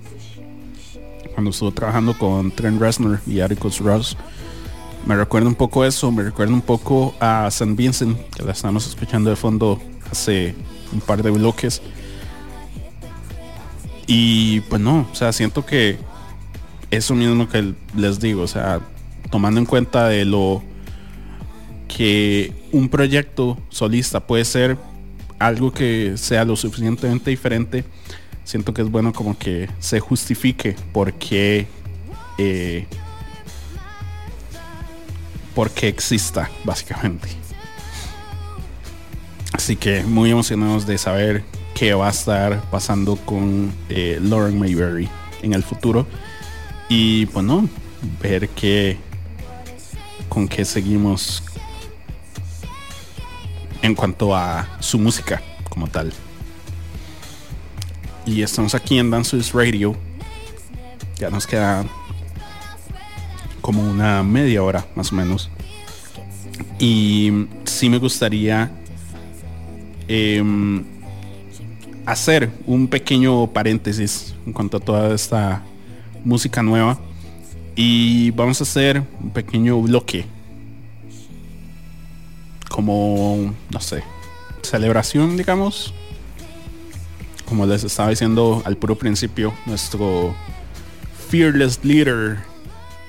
Cuando estuvo trabajando con Trent Reznor y Atticus Ross. Me recuerda un poco eso. Me recuerda un poco a St. Vincent. Que la estamos escuchando de fondo hace un par de bloques. Y pues no, o sea, siento que eso mismo que les digo, o sea, tomando en cuenta de lo que un proyecto solista puede ser algo que sea lo suficientemente diferente, siento que es bueno como que se justifique por qué eh, por qué exista, básicamente. Así que muy emocionados de saber qué va a estar pasando con eh, Lauren Mayberry en el futuro. Y bueno, ver qué con qué seguimos en cuanto a su música como tal. Y estamos aquí en Dances Radio. Ya nos queda como una media hora más o menos. Y sí me gustaría em, hacer un pequeño paréntesis en cuanto a toda esta música nueva. Y vamos a hacer un pequeño bloque. Como, no sé, celebración, digamos. Como les estaba diciendo al puro principio, nuestro fearless leader,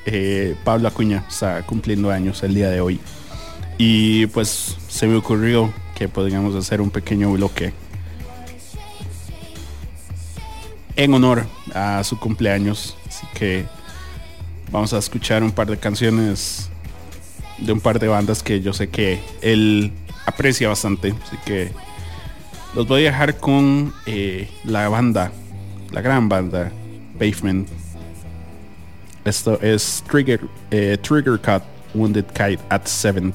eh, Pablo Acuña, está cumpliendo años el día de hoy. Y pues se me ocurrió que podríamos hacer un pequeño bloque en honor a su cumpleaños. Así que vamos a escuchar un par de canciones de un par de bandas que yo sé que él aprecia bastante. Así que los voy a dejar con eh, la banda, la gran banda Pavement. Esto es Trigger, eh, Trigger Cut Wounded Kite at 17.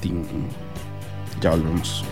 Ya volvemos.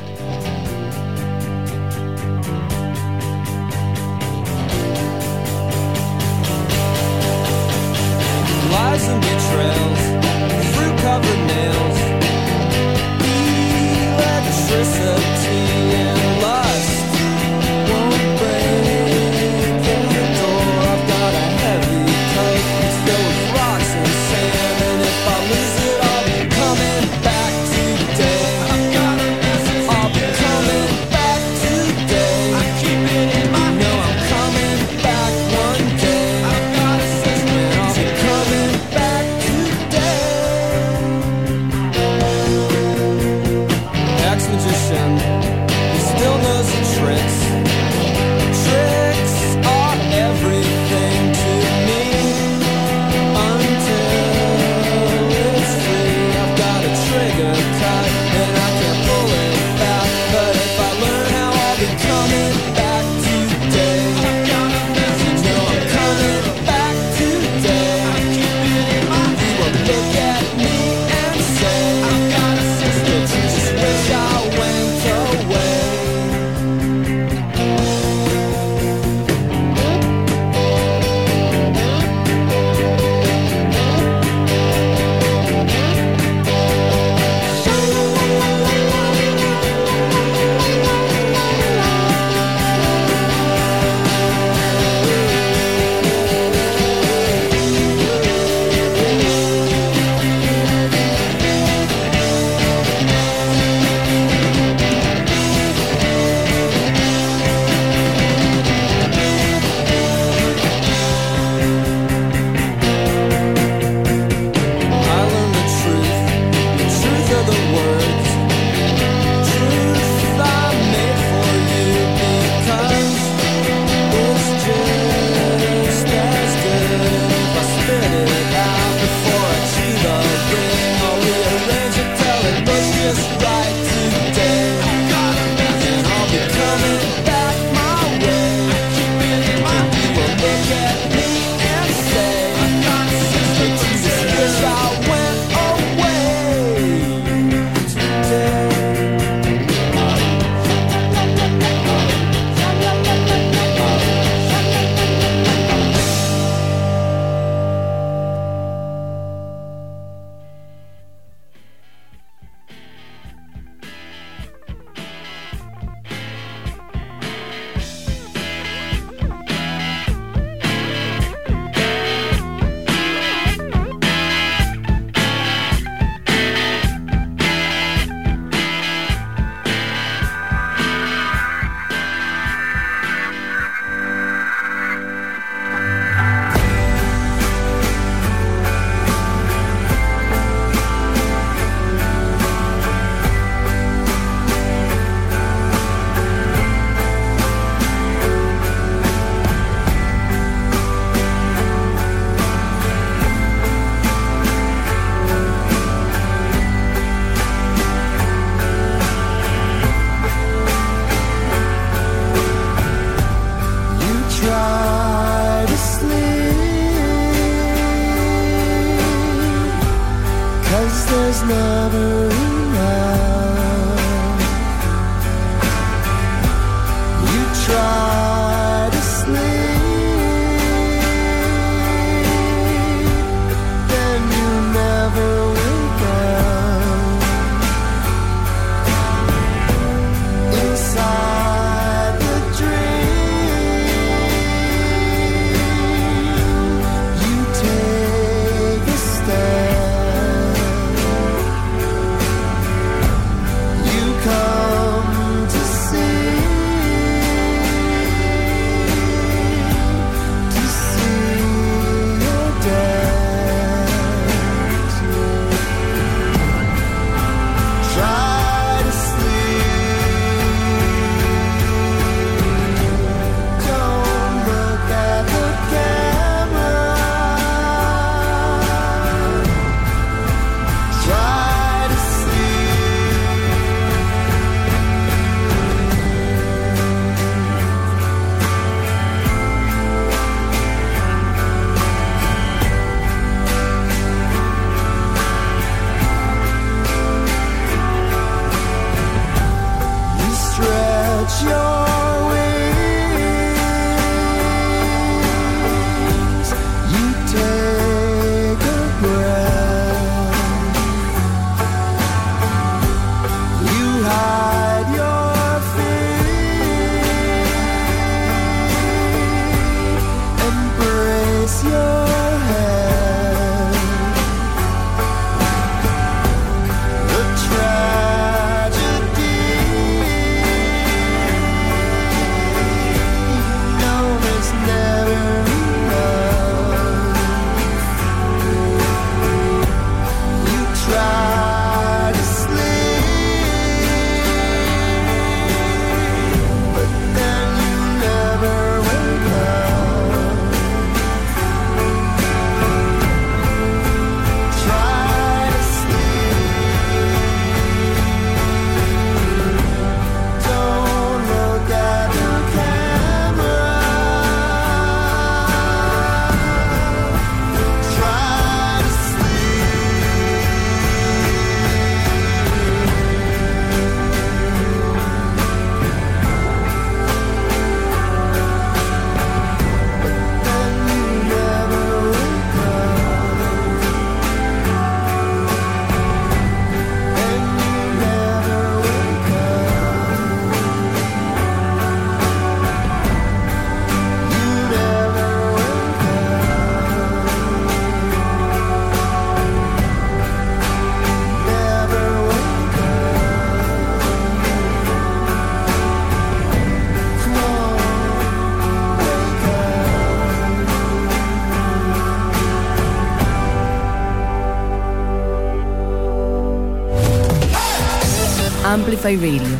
Amplify Radio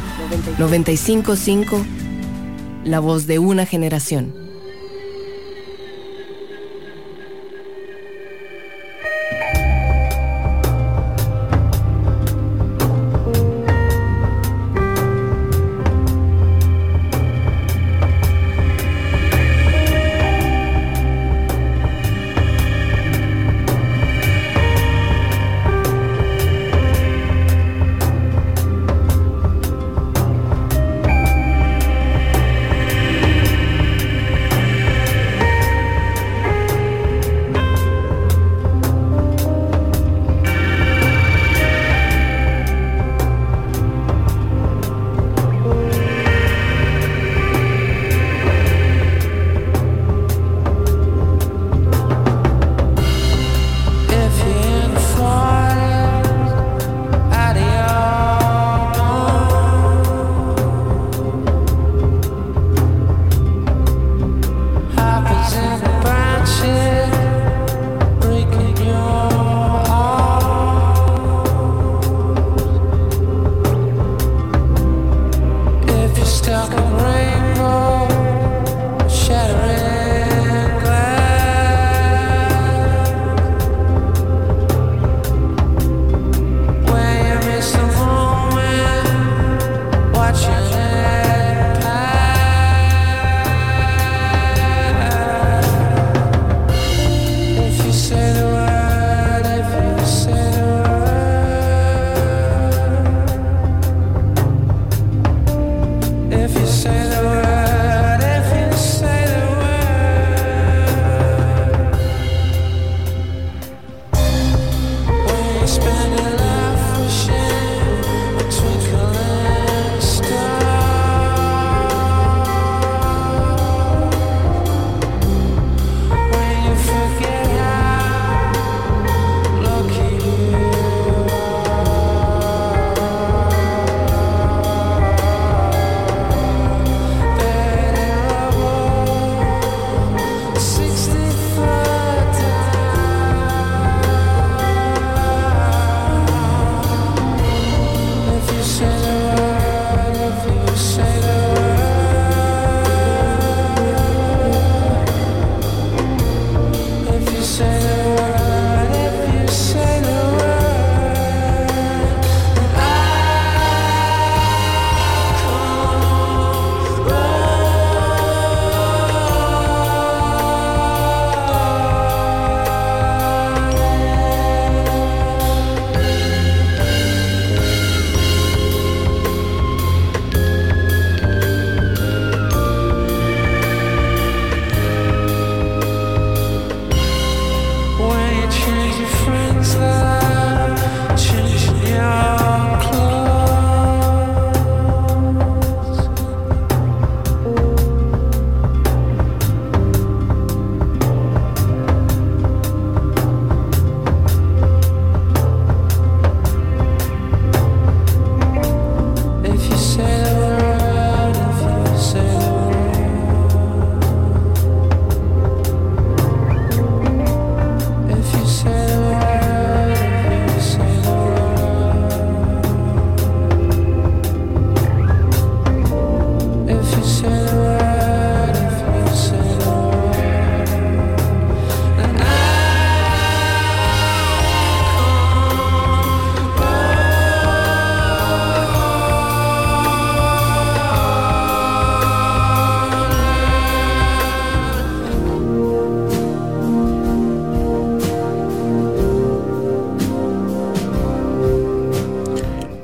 955, la voz de una generación.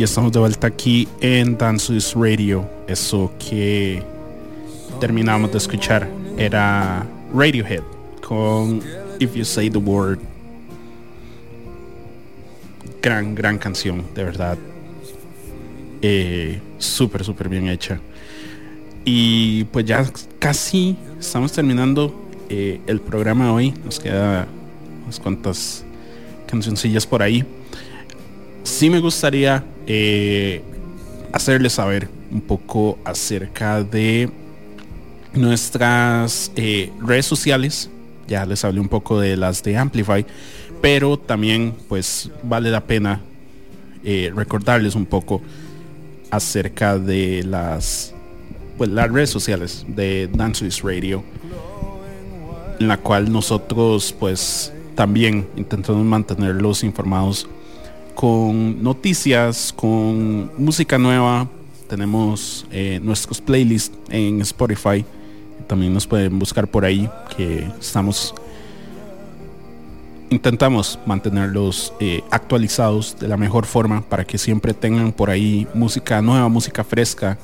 Estamos de vuelta aquí en Dances Radio. Eso que terminamos de escuchar era Radiohead con If You Say the Word. Gran, gran canción, de verdad. Eh, súper, súper bien hecha. Y pues ya casi estamos terminando eh, el programa hoy. Nos queda unas cuantas cancioncillas por ahí. Sí me gustaría eh, hacerles saber un poco acerca de nuestras eh, redes sociales. Ya les hablé un poco de las de Amplify, pero también pues vale la pena eh, recordarles un poco acerca de las pues las redes sociales de Dance Radio en la cual nosotros pues también intentamos mantenerlos informados con noticias, con música nueva. Tenemos eh, nuestros playlists en Spotify. También nos pueden buscar por ahí que estamos intentamos mantenerlos eh, actualizados de la mejor forma para que siempre tengan por ahí música nueva, música fresca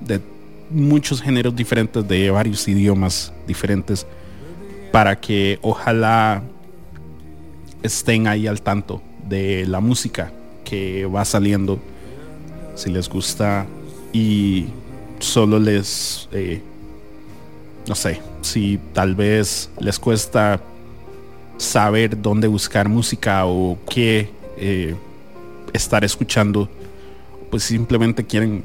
de muchos géneros diferentes, de varios idiomas diferentes, para que ojalá estén ahí al tanto de la música que va saliendo, si les gusta y solo les, eh, no sé, si tal vez les cuesta saber dónde buscar música o qué eh, estar escuchando, pues simplemente quieren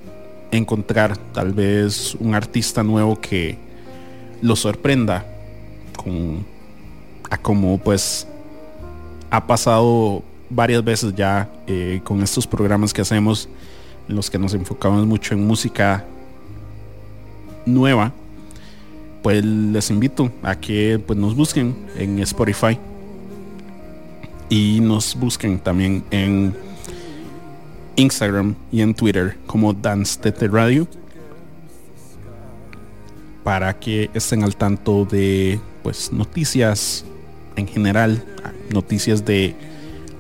encontrar tal vez un artista nuevo que los sorprenda con a como pues ha pasado varias veces ya eh, con estos programas que hacemos en los que nos enfocamos mucho en música nueva pues les invito a que pues, nos busquen en Spotify y nos busquen también en Instagram y en Twitter como Dance TT Radio para que estén al tanto de pues noticias en general, noticias de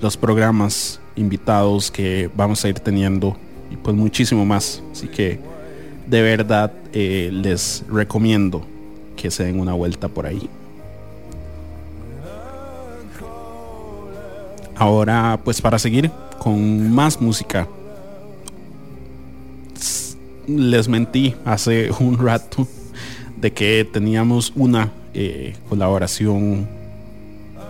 los programas invitados que vamos a ir teniendo y pues muchísimo más. Así que de verdad eh, les recomiendo que se den una vuelta por ahí. Ahora pues para seguir con más música. Les mentí hace (laughs) un rato de que teníamos una eh, colaboración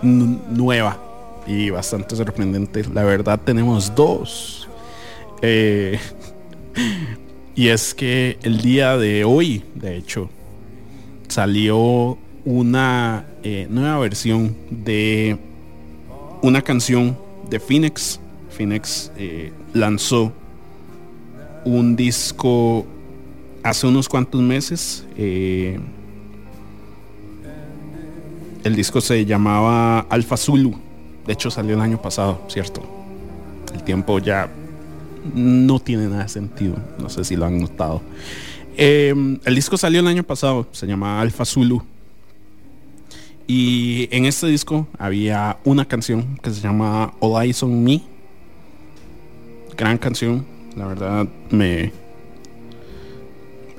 nueva y bastante sorprendente. La verdad tenemos dos. Eh, (laughs) y es que el día de hoy, de hecho, salió una eh, nueva versión de una canción de Phoenix. Phoenix eh, lanzó un disco hace unos cuantos meses. el disco se llamaba Alpha Zulu. De hecho salió el año pasado, ¿cierto? El tiempo ya no tiene nada de sentido. No sé si lo han notado. Eh, el disco salió el año pasado, se llama Alpha Zulu. Y en este disco había una canción que se llama All Eyes on Me. Gran canción, la verdad me...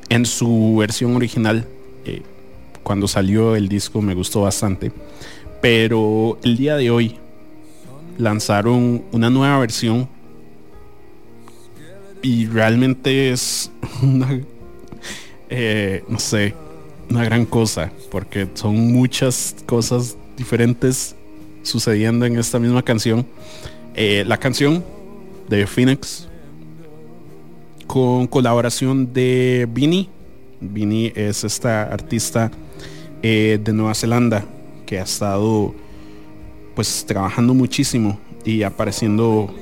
En su versión original, eh, cuando salió el disco me gustó bastante. Pero el día de hoy lanzaron una nueva versión. Y realmente es (laughs) una... eh, no sé, una gran cosa, porque son muchas cosas diferentes sucediendo en esta misma canción. Eh, la canción de Phoenix con colaboración de Vinny. Vinny es esta artista eh, de Nueva Zelanda que ha estado pues trabajando muchísimo y apareciendo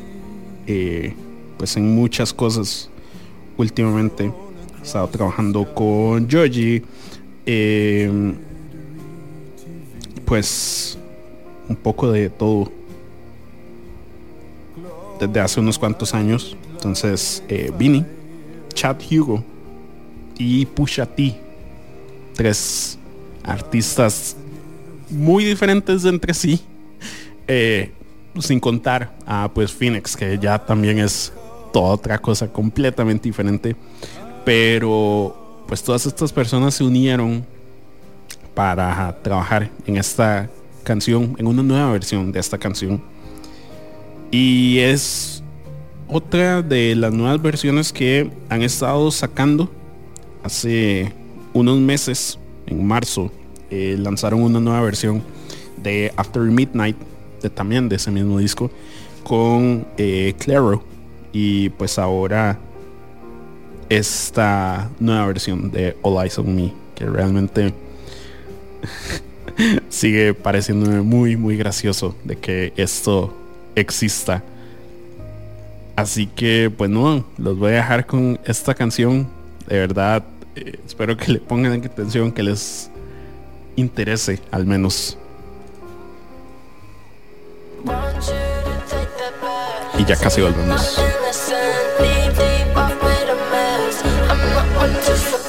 eh, pues en muchas cosas últimamente. Ha estado trabajando con Georgie. eh, pues un poco de todo desde hace unos cuantos años. Entonces, eh, Vinny, Chad Hugo y Pusha tres artistas muy diferentes entre sí, eh, sin contar a pues Phoenix, que ya también es toda otra cosa completamente diferente. Pero pues todas estas personas se unieron para trabajar en esta canción, en una nueva versión de esta canción. Y es otra de las nuevas versiones que han estado sacando hace unos meses, en marzo, eh, lanzaron una nueva versión de After Midnight, también de ese mismo disco, con eh, Claro. Y pues ahora esta nueva versión de All Eyes on Me, que realmente (laughs) sigue pareciéndome muy, muy gracioso de que esto exista. Así que, pues no, los voy a dejar con esta canción. De verdad, eh, espero que le pongan atención, que les interese al menos. Y ya casi volvemos.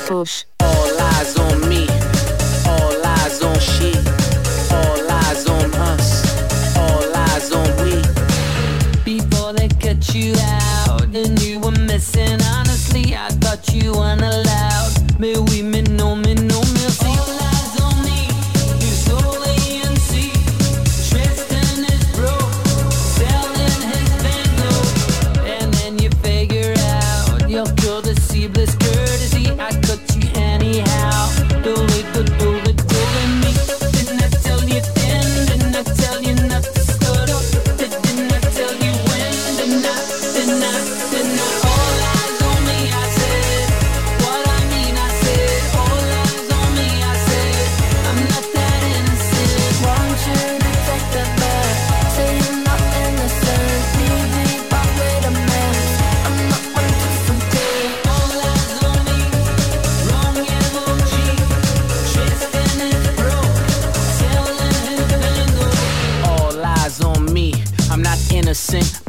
Push. All eyes on me. All eyes on she. All eyes on us. All eyes on we. Before they cut you out and you were missing. Honestly, I thought you weren't allowed. Mais oui, mais non, mais non,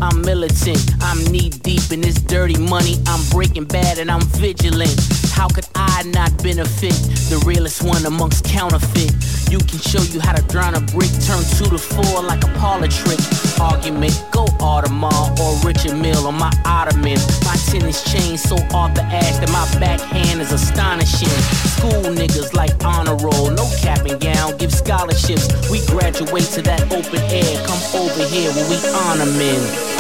I'm militant. I'm knee deep in this dirty money. I'm breaking bad and I'm vigilant. How could I not benefit? The realest one amongst counterfeit. You can show you how to drown a brick, turn two to four like a parlor trick. Argument, go Audemars or Richard Mill on my ottoman. My tennis chain so off the ash that my backhand is astonishing. School niggas like honor roll, no cap and gown, give scholarships. We graduate to that open air. Come over here when we honor men.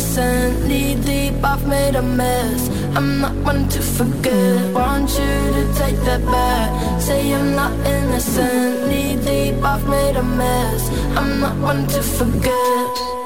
Innocent. Knee deep, I've made a mess. I'm not one to forget. Want you to take that back. Say I'm not innocent. Knee deep, I've made a mess. I'm not one to forget.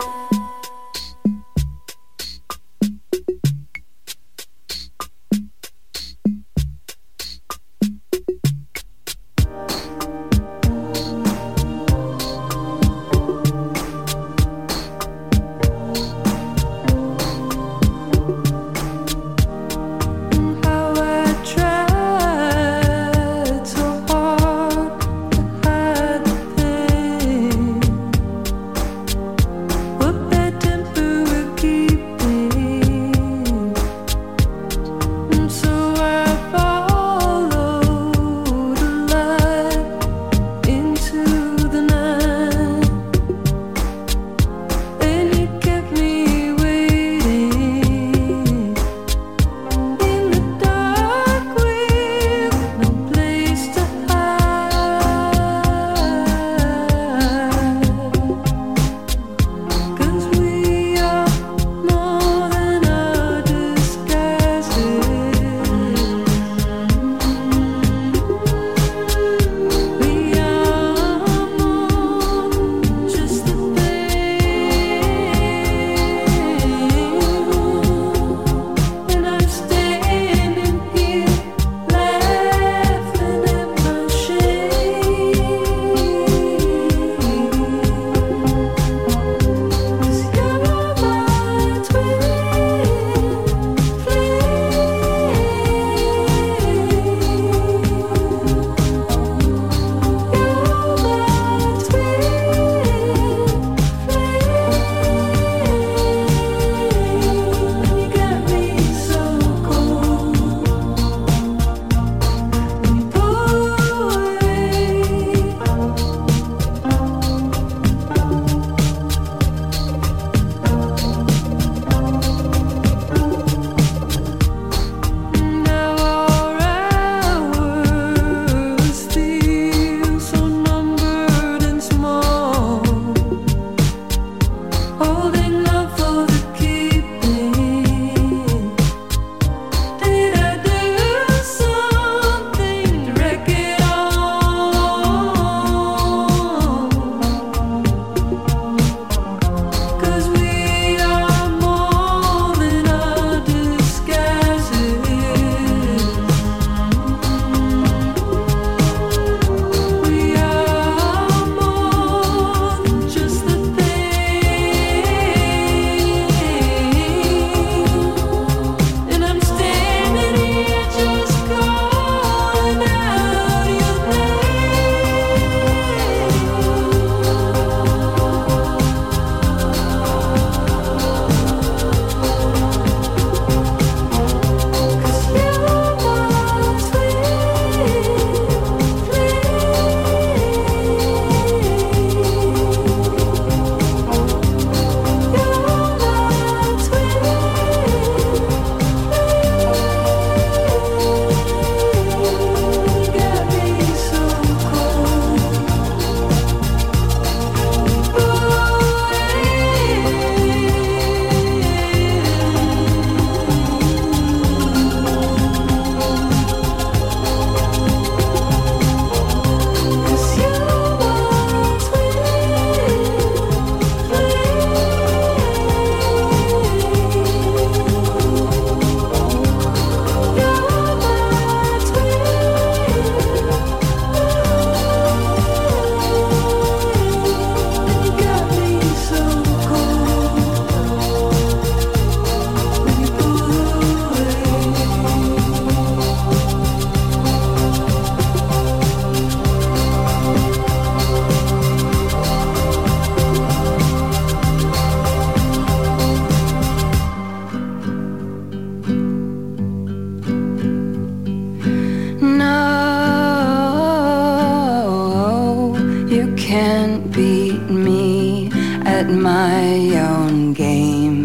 My own game.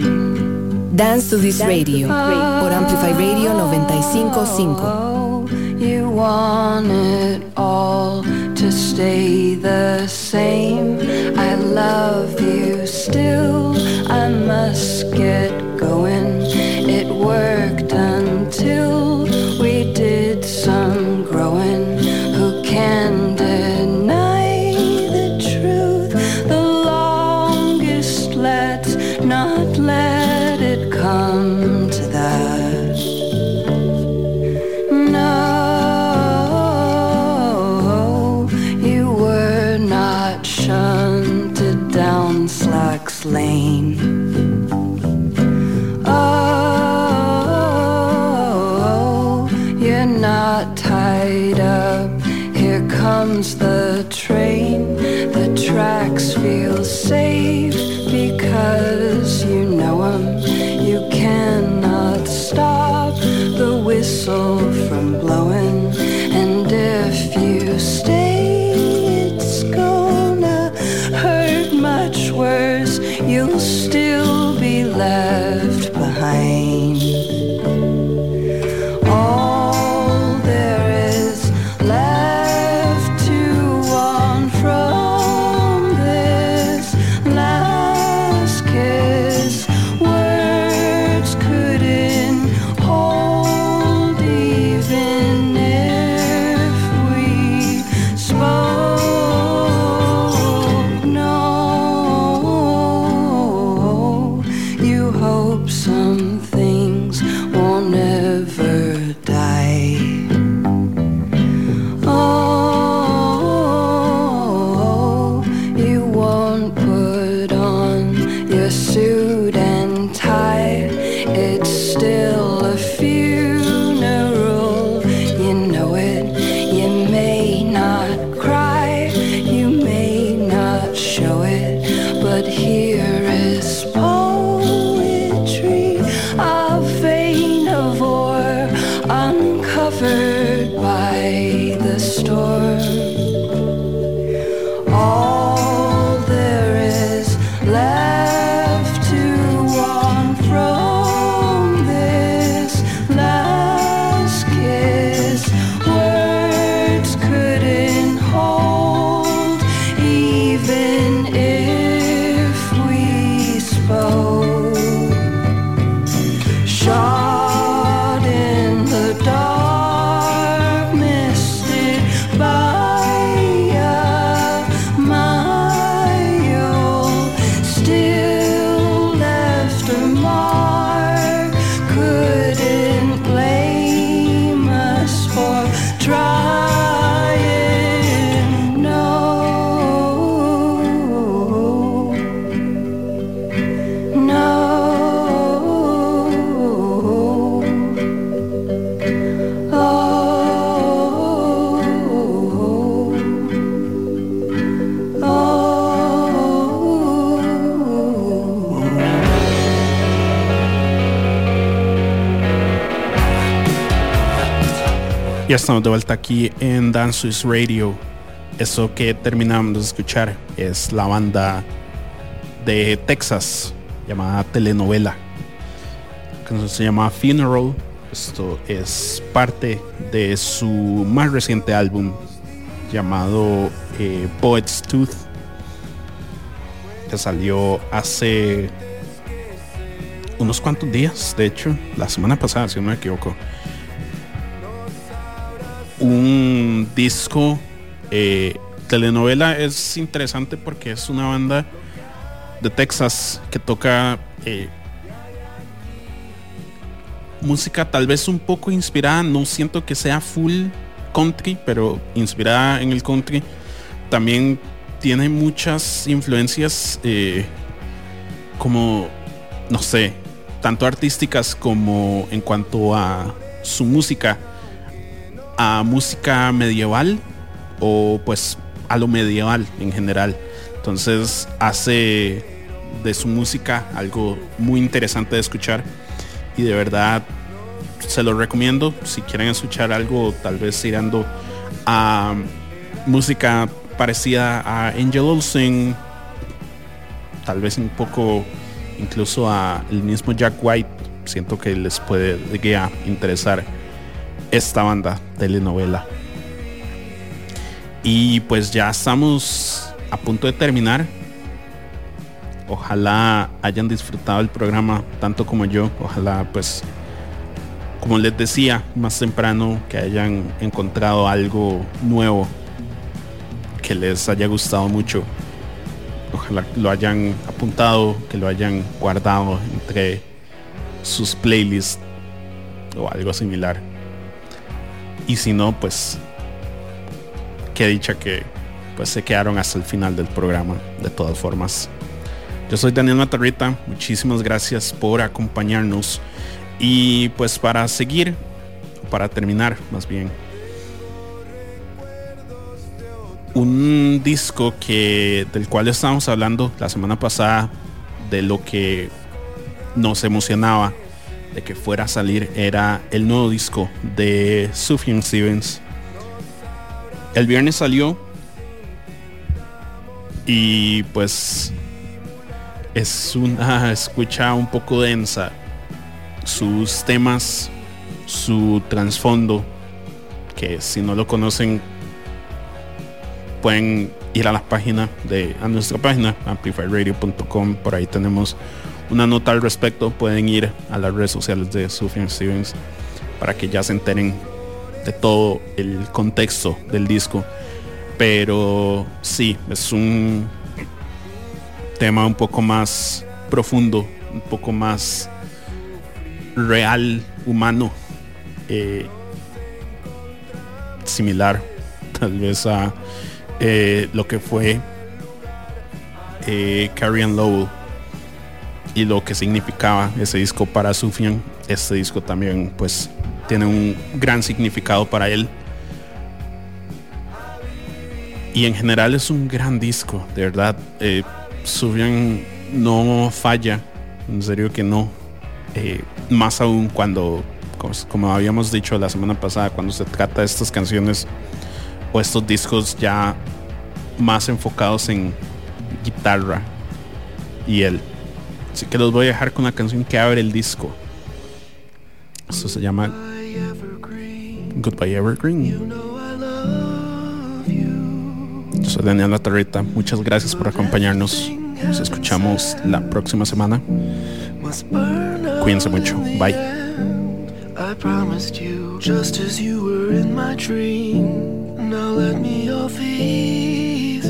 Dance to this radio por Amplify Radio 955. You want it all to stay the same. I love you still. I must get Ya estamos de vuelta aquí en Dance Swiss Radio. Eso que terminamos de escuchar es la banda de Texas llamada Telenovela. La canción se llama Funeral. Esto es parte de su más reciente álbum llamado eh, Poet's Tooth que salió hace unos cuantos días, de hecho, la semana pasada, si no me equivoco. Un disco eh, telenovela es interesante porque es una banda de Texas que toca eh, música tal vez un poco inspirada, no siento que sea full country, pero inspirada en el country. También tiene muchas influencias eh, como, no sé, tanto artísticas como en cuanto a su música, a música medieval o pues a lo medieval en general. Entonces hace de su música algo muy interesante de escuchar y de verdad se lo recomiendo si quieren escuchar algo tal vez tirando a música parecida a Angel Olsen, tal vez un poco incluso a el mismo Jack White. Siento que les puede llegue a interesar esta banda telenovela. Y pues ya estamos a punto de terminar. Ojalá hayan disfrutado el programa tanto como yo. Ojalá pues, como les decía más temprano, que hayan encontrado algo nuevo que les haya gustado mucho. Ojalá lo hayan apuntado, que lo hayan guardado entre sus playlists o algo similar. Y si no, pues qué dicha que pues se quedaron hasta el final del programa de todas formas. Yo soy Daniel Matarrita, muchísimas gracias por acompañarnos y pues para seguir, para terminar más bien, un disco que del cual estábamos hablando la semana pasada de lo que nos emocionaba de que fuera a salir era el nuevo disco de Sufjan Stevens. El viernes salió y pues es una (laughs) escucha un poco densa. Sus temas, su trasfondo, que si no lo conocen pueden ir a la página de a nuestra página amplifyradio.com por ahí tenemos una nota al respecto pueden ir a las redes sociales de Sufjan Stevens para que ya se enteren de todo el contexto del disco. Pero sí es un tema un poco más profundo un poco más real humano eh, similar tal vez a eh, lo que fue eh, Carrie Lowell y lo que significaba ese disco para Sufjan. Este disco también pues tiene un gran significado para él. Y en general es un gran disco, de verdad. Eh, no falla, en serio que no. Eh, más aún cuando, como, habíamos dicho la semana pasada, cuando se trata de estas canciones o estos discos ya más enfocados en guitarra y él. Así que los voy a dejar con la canción que abre el disco. Esto se llama Goodbye Evergreen. Yo soy Daniel Latarreta. Muchas gracias por acompañarnos. Nos escuchamos la próxima semana. Cuídense mucho. Bye. Now let me off easy,